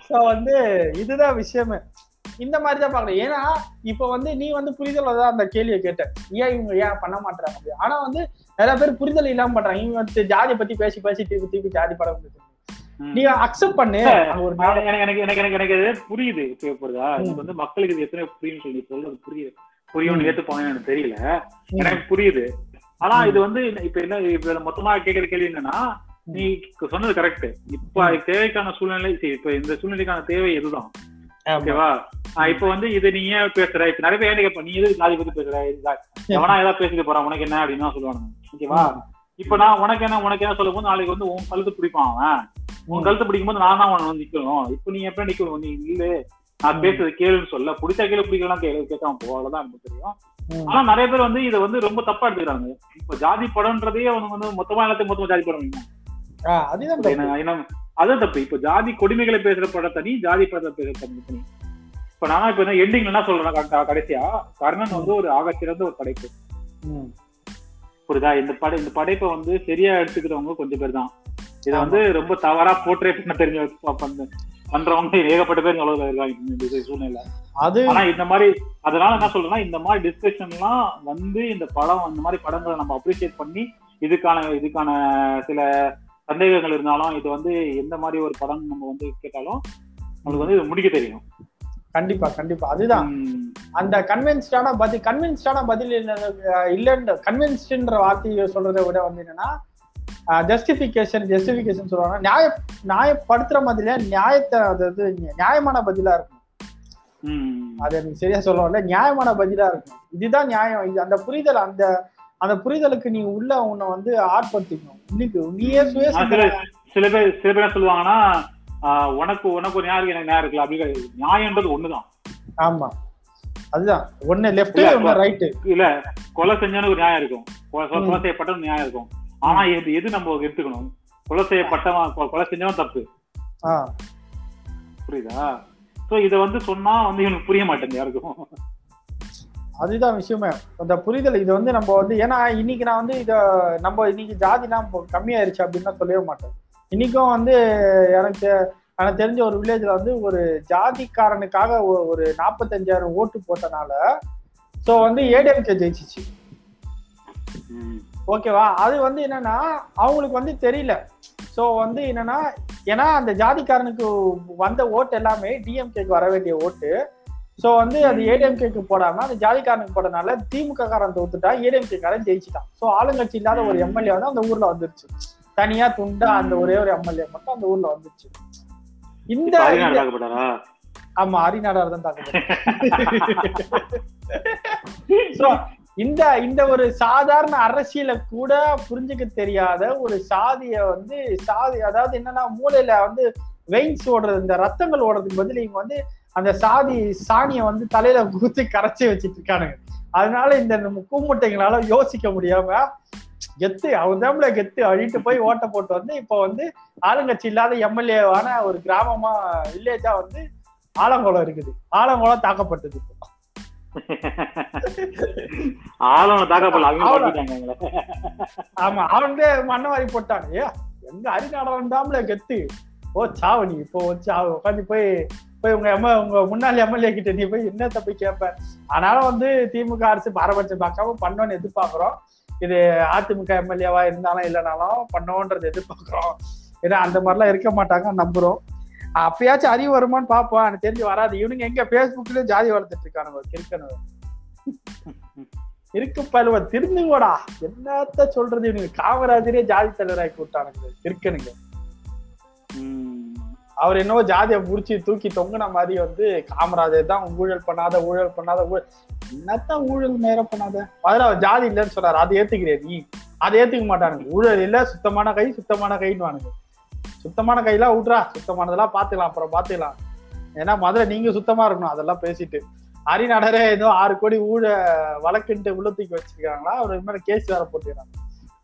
ஸோ வந்து இதுதான் விஷயமே இந்த மாதிரி தான் பார்க்கணும் ஏன்னா இப்போ வந்து நீ வந்து புரிதல் தான் அந்த கேள்வியை கேட்ட ஏன் இவங்க ஏன் பண்ண மாட்டாங்க அப்படி ஆனா வந்து நிறைய பேர் புரிதல் இல்லாம பண்றாங்க இவங்க வந்து ஜாதியை பத்தி பேசி பேசி திருப்பி திருப்பி ஜாதி படம். நீ அக்செப்ட் பண்ணு ஒரு எனக்கு எனக்கு எனக்கு எனக்கு புரியுது இப்ப புரியுதா. இது வந்து மக்களுக்கு இது எத்தனை புரியும் சொல்லி சொல்றது புரியுது புரியும்னு. ஏத்துப்பாங்கன்னு எனக்கு தெரியல. எனக்கு புரியுது. ஆனா. இது வந்து இப்ப என்ன இப்ப மொத்தமா கேக்குற கேள்வி என்னன்னா நீ சொன்னது கரெக்ட் இப்ப தேவைக்கான சூழ்நிலை இப்ப இந்த சூழ்நிலைக்கான தேவை இதுதான். ஓகேவா இப்ப வந்து இது நீ ஏன் பேசுற? இப்ப நிறைய பேர் கேட்ப நீ எது ஜாதி பத்தி பேசுற? எவனா ஏதாவது பேசிட்டு போறான் உனக்கு என்ன அப்படின்னு சொல்லுவானுங்க. ஓகேவா இப்ப நான் உனக்கு என்ன உனக்கு என்ன சொல்லும் போது நாளைக்கு வந்து உன் கழுத்து பிடிப்பான் அவன். உன் கழுத்து பிடிக்கும் போது நான் தான் வந்து நிக்கணும். இப்ப நீ எப்ப நிக்கணும்? நீ இல்ல. நான். பேசுறது கேளுன்னு சொல்ல. பிடிச்சா கேளு பிடிக்கலாம் கேளு. கேட்காம போ. அவ்வளவுதான் எனக்கு தெரியும். ஆனா நிறைய பேர் வந்து இதை வந்து ரொம்ப தப்பா எடுத்துக்கிறாங்க. இப்ப ஜாதி படம்ன்றதே அவனுக்கு வந்து மொத்தமா எல்லாத்தையும் மொத்தமா ஜாதி படம் அதுதான் தப்பு. இப்போ ஜாதி கொடுமைகளை பேசுற படம் தனி ஜாதி படத்தை பேசுற படம் தனி இப்ப நானா இப்ப என்ன எண்டிங்ல என்ன சொல்றேன் கடைசியா கர்ணன் வந்து ஒரு ஆகச்சிறந்த ஒரு படைப்பு. புரியுதா? இந்த படை இந்த படைப்பை வந்து சரியா எடுத்துக்கிறவங்க கொஞ்சம் பேர் தான் இதை. வந்து ரொம்ப தவறா போர்ட்ரே பண்ண தெரிஞ்ச பண்றவங்க ஏகப்பட்ட பேர் அளவுல இருக்காங்க சூழ்நிலை அது ஆனா இந்த மாதிரி அதனால என்ன சொல்றேன்னா இந்த மாதிரி டிஸ்கஷன்லாம் வந்து இந்த படம் இந்த மாதிரி படங்களை நம்ம அப்ரிஷியேட் பண்ணி இதுக்கான இதுக்கான சில சந்தேகங்கள் இருந்தாலும் இது வந்து எந்த மாதிரி ஒரு படம் நம்ம வந்து கேட்டாலும் நம்மளுக்கு வந்து இது முடிக்க தெரியும் கண்டிப்பா கண்டிப்பா அதுதான் அந்த கன்வின்ஸ்டான பதில் கன்வின்ஸ்டான பதில் இல்லைன்ற கன்வின்ஸ்டுன்ற வார்த்தையை சொல்றதை விட வந்து என்னன்னா ஜஸ்டிபிகேஷன் ஜஸ்டிபிகேஷன் சொல்லுவாங்க. நியாய நியாயப்படுத்துற மாதிரில நியாயத்தை அதாவது நியாயமான பதிலா இருக்கும் அது எனக்கு சரியா சொல்லுவோம்ல நியாயமான பதிலா இருக்கும் இதுதான் நியாயம். இது அந்த புரிதல் அந்த அந்த புரிதலுக்கு நீ உள்ள உன்னை வந்து ஆட்படுத்திக்கணும். இன்னைக்கு நீயே சுய சில பேர் சில பேர் சொல்லுவாங்கன்னா உனக்கு உனக்கு ஒரு நியாயம் எனக்கு நியாயம் இருக்குல்ல அப்படி கிடையாது. நியாயம்ன்றது ஒண்ணுதான். ஆமா. அதுதான். ஒண்ணு லெஃப்ட் ஒண்ணு ரைட்டு இல்ல கொலை செஞ்சவனுக்கு ஒரு நியாயம் இருக்கும். கொலை ம். கொலை செய்யப்பட்ட ஒரு நியாயம் இருக்கும். ஆனா எது எது நம்ம எடுத்துக்கணும்? கொலை செய்யப்பட்டவன் கொலை செஞ்சவன் தப்பு. ஆ. புரியுதா? சோ இத வந்து சொன்னா வந்து இவனுக்கு புரிய மாட்டேங்குது யாருக்கும். அதுதான் விஷயமே. அந்த புரிதல் இது வந்து நம்ம வந்து ஏன்னா இன்னைக்கு நான் வந்து இத நம்ம இன்னைக்கு ஜாதிலாம் கம்மியாயிருச்சு அப்படின்னு சொல்லவே மாட்டேன். இன்னைக்கும் வந்து எனக்கு எனக்கு தெரிஞ்ச ஒரு வில்லேஜ்ல வந்து ஒரு ஜாதிக்காரனுக்காக ஒரு நாற்பத்தஞ்சாயிரம் ஓட்டு போட்டனால ஸோ வந்து ஏடிஎம்கே ஜெயிச்சிச்சு. ஓகேவா? அது வந்து என்னன்னா அவங்களுக்கு வந்து தெரியல. ஸோ வந்து என்னன்னா ஏன்னா அந்த ஜாதிக்காரனுக்கு வந்த ஓட்டு எல்லாமே டிஎம்கேக்கு வர வேண்டிய ஓட்டு. ஸோ வந்து அது ஏடிஎம்கேக்கு போடாம அந்த ஜாதிக்காரனுக்கு போடனால திமுக காரன் தோத்துட்டா ஏடிஎம்கே காரன் ஜெயிச்சிட்டான். ஸோ ஆளுங்கட்சி இல்லாத ஒரு எம்எல்ஏ வந்து அந்த ஊர்ல வந்துருச்சு. தனியா துண்டா அந்த ஒரே ஒரு எம்எல்ஏ மட்டும் அந்த ஊர்ல வந்துருச்சு இந்த தாக்கப்பட்டாரா? ஆமா அரிநாடார் தான் தாக்கப்பட்டது <laughs> So, இந்த இந்த ஒரு சாதாரண அரசியலை கூட புரிஞ்சுக்க தெரியாத ஒரு சாதிய வந்து சாதி அதாவது என்னன்னா மூளையில வந்து வெயின்ஸ் ஓடுறது இந்த ரத்தங்கள் ஓடுறதுக்கு பதில் இவங்க வந்து அந்த சாதி சாணியை வந்து தலையில குத்தி கரைச்சி வச்சிட்டு இருக்கானுங்க அதனால இந்த நம்ம கூமுட்டைங்களால யோசிக்க முடியாம கெத்து அவர்தாம்ல கெத்து அழிட்டு போய் ஓட்ட போட்டு வந்து இப்போ வந்து ஆளுங்கட்சி இல்லாத எம்எல்ஏவான ஒரு கிராமமா வில்லேஜா வந்து ஆலங்குளம் இருக்குது ஆலங்குளம் தாக்கப்பட்டது இப்போ. ஆளும் தாக்கப்படல அவங்க எங்களை. ஆமா அவன் மண்ணவாரி போட்டாங்க. ஏ எங்க அரிநாடகம் தாம்ல கெத்து. ஓ சாவு நீ இப்போ சாவு உட்காந்து போய் போய் உங்க எம்ம உங்க முன்னாள் எம்எல்ஏ கிட்ட நீ போய் என்னத்த போய் கேட்ப ஆனாலும் வந்து திமுக அரசு பாரபட்சம் பார்க்காம பண்ணோன்னு எதிர்பார்க்கிறோம். இது அதிமுக எம்எல்ஏவா இருந்தாலும் இல்லைனாலும் பண்ணோன்றது எதிர்பார்க்கிறோம். ஏன்னா அந்த மாதிரிலாம் இருக்க மாட்டாங்க நம்புறோம். அப்பயாச்சும் அறிவு வருமான்னு பார்ப்போம். எனக்கு தெரிஞ்சு வராது. இவனுங்க எங்க பேஸ்புக்ல ஜாதி வளர்த்துட்டு இருக்கானுங்க கிறுக்கனுங்க இருக்கு பழுவ திருந்துங்கோடா. என்னத்த சொல்றது இவனுங்க? காமராஜரே ஜாதி தலைவராக்கி விட்டானுங்க கிறுக்கனுங்க. அவர் என்னவோ ஜாதியை புடிச்சு தூக்கி தொங்குன மாதிரி வந்து காமராஜர் தான் ஊழல் பண்ணாத ஊழல் பண்ணாத ஊழல் என்னத்தான் ஊழல் நேரம் பண்ணாத? அதில் அவர் ஜாதி இல்லைன்னு சொல்றாரு அதை ஏத்துக்கிறே நீ. அதை ஏத்துக்க மாட்டானுங்க. ஊழல் இல்ல சுத்தமான கை சுத்தமான கைன்னு சுத்தமான கையெல்லாம் விட்றா சுத்தமானதெல்லாம் பாத்துக்கலாம் அப்புறம் பாத்துக்கலாம். ஏன்னா முதல்ல நீங்க சுத்தமா இருக்கணும். அதெல்லாம் பேசிட்டு. அரிநடரே ஏதோ ஆறு கோடி ஊழ வழக்குன்ட்டு உள்ள தூக்கி வச்சிருக்காங்களா? அவர் மேல கேஸ் வேற போட்டுக்கிறாங்க.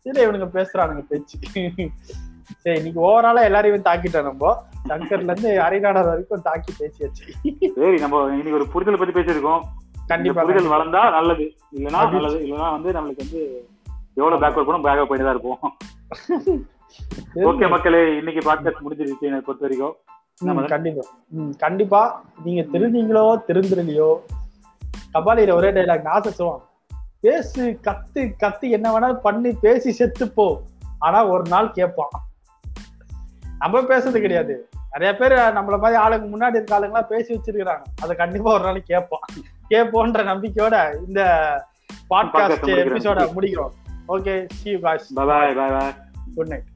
இதுல இவனுங்க பேசுறானுங்க பேச்சு. சரி இன்னைக்கு ஓவராலா எல்லாரையும் தாக்கிட்டோம் நம்ம. சங்கர்ல இருந்து அரிநாடர் வரைக்கும் தாக்கி பேசியாச்சு. சரி நம்ம இன்னைக்கு ஒரு புரிதல் பத்தி பேசியிருக்கோம். கண்டிப்பா புரிதல் வளர்ந்தா நல்லது. இல்லைன்னா. நல்லது. இல்லைன்னா வந்து நம்மளுக்கு வந்து எவ்வளவு பேக்வர்ட் போனோம் பேக்வர்ட் போயிட்டு தான் இருப்போம். ஓகே மக்களே இன்னைக்கு பாட்காஸ்ட் முடிஞ்சிருச்சு என்னை பொறுத்த வரைக்கும் கண்டிப்பா. ம், கண்டிப்பா. நீங்க திருந்தீங்களோ திருந்துலையோ கபாலியில ஒரே டைலாக் நாச சொல்லுவான். பேசு கத்து கத்து என்ன வேணாலும் பண்ணி பேசி செத்துப்போ ஆனா ஒரு நாள் கேட்பான். நம்ம பேசுறது கிடையாது. நிறைய பேர் நம்மள மாதிரி ஆளுங்க முன்னாடி இருக்க ஆளுங்களாம் பேசி வச்சிருக்கிறாங்க. அதை கண்டிப்பா ஒரு நாள் கேட்பான். கேட்போன்ற நம்பிக்கையோட இந்த பாட்காஸ்ட். எபிசோட முடிக்கிறோம். Okay see you guys bye bye bye good night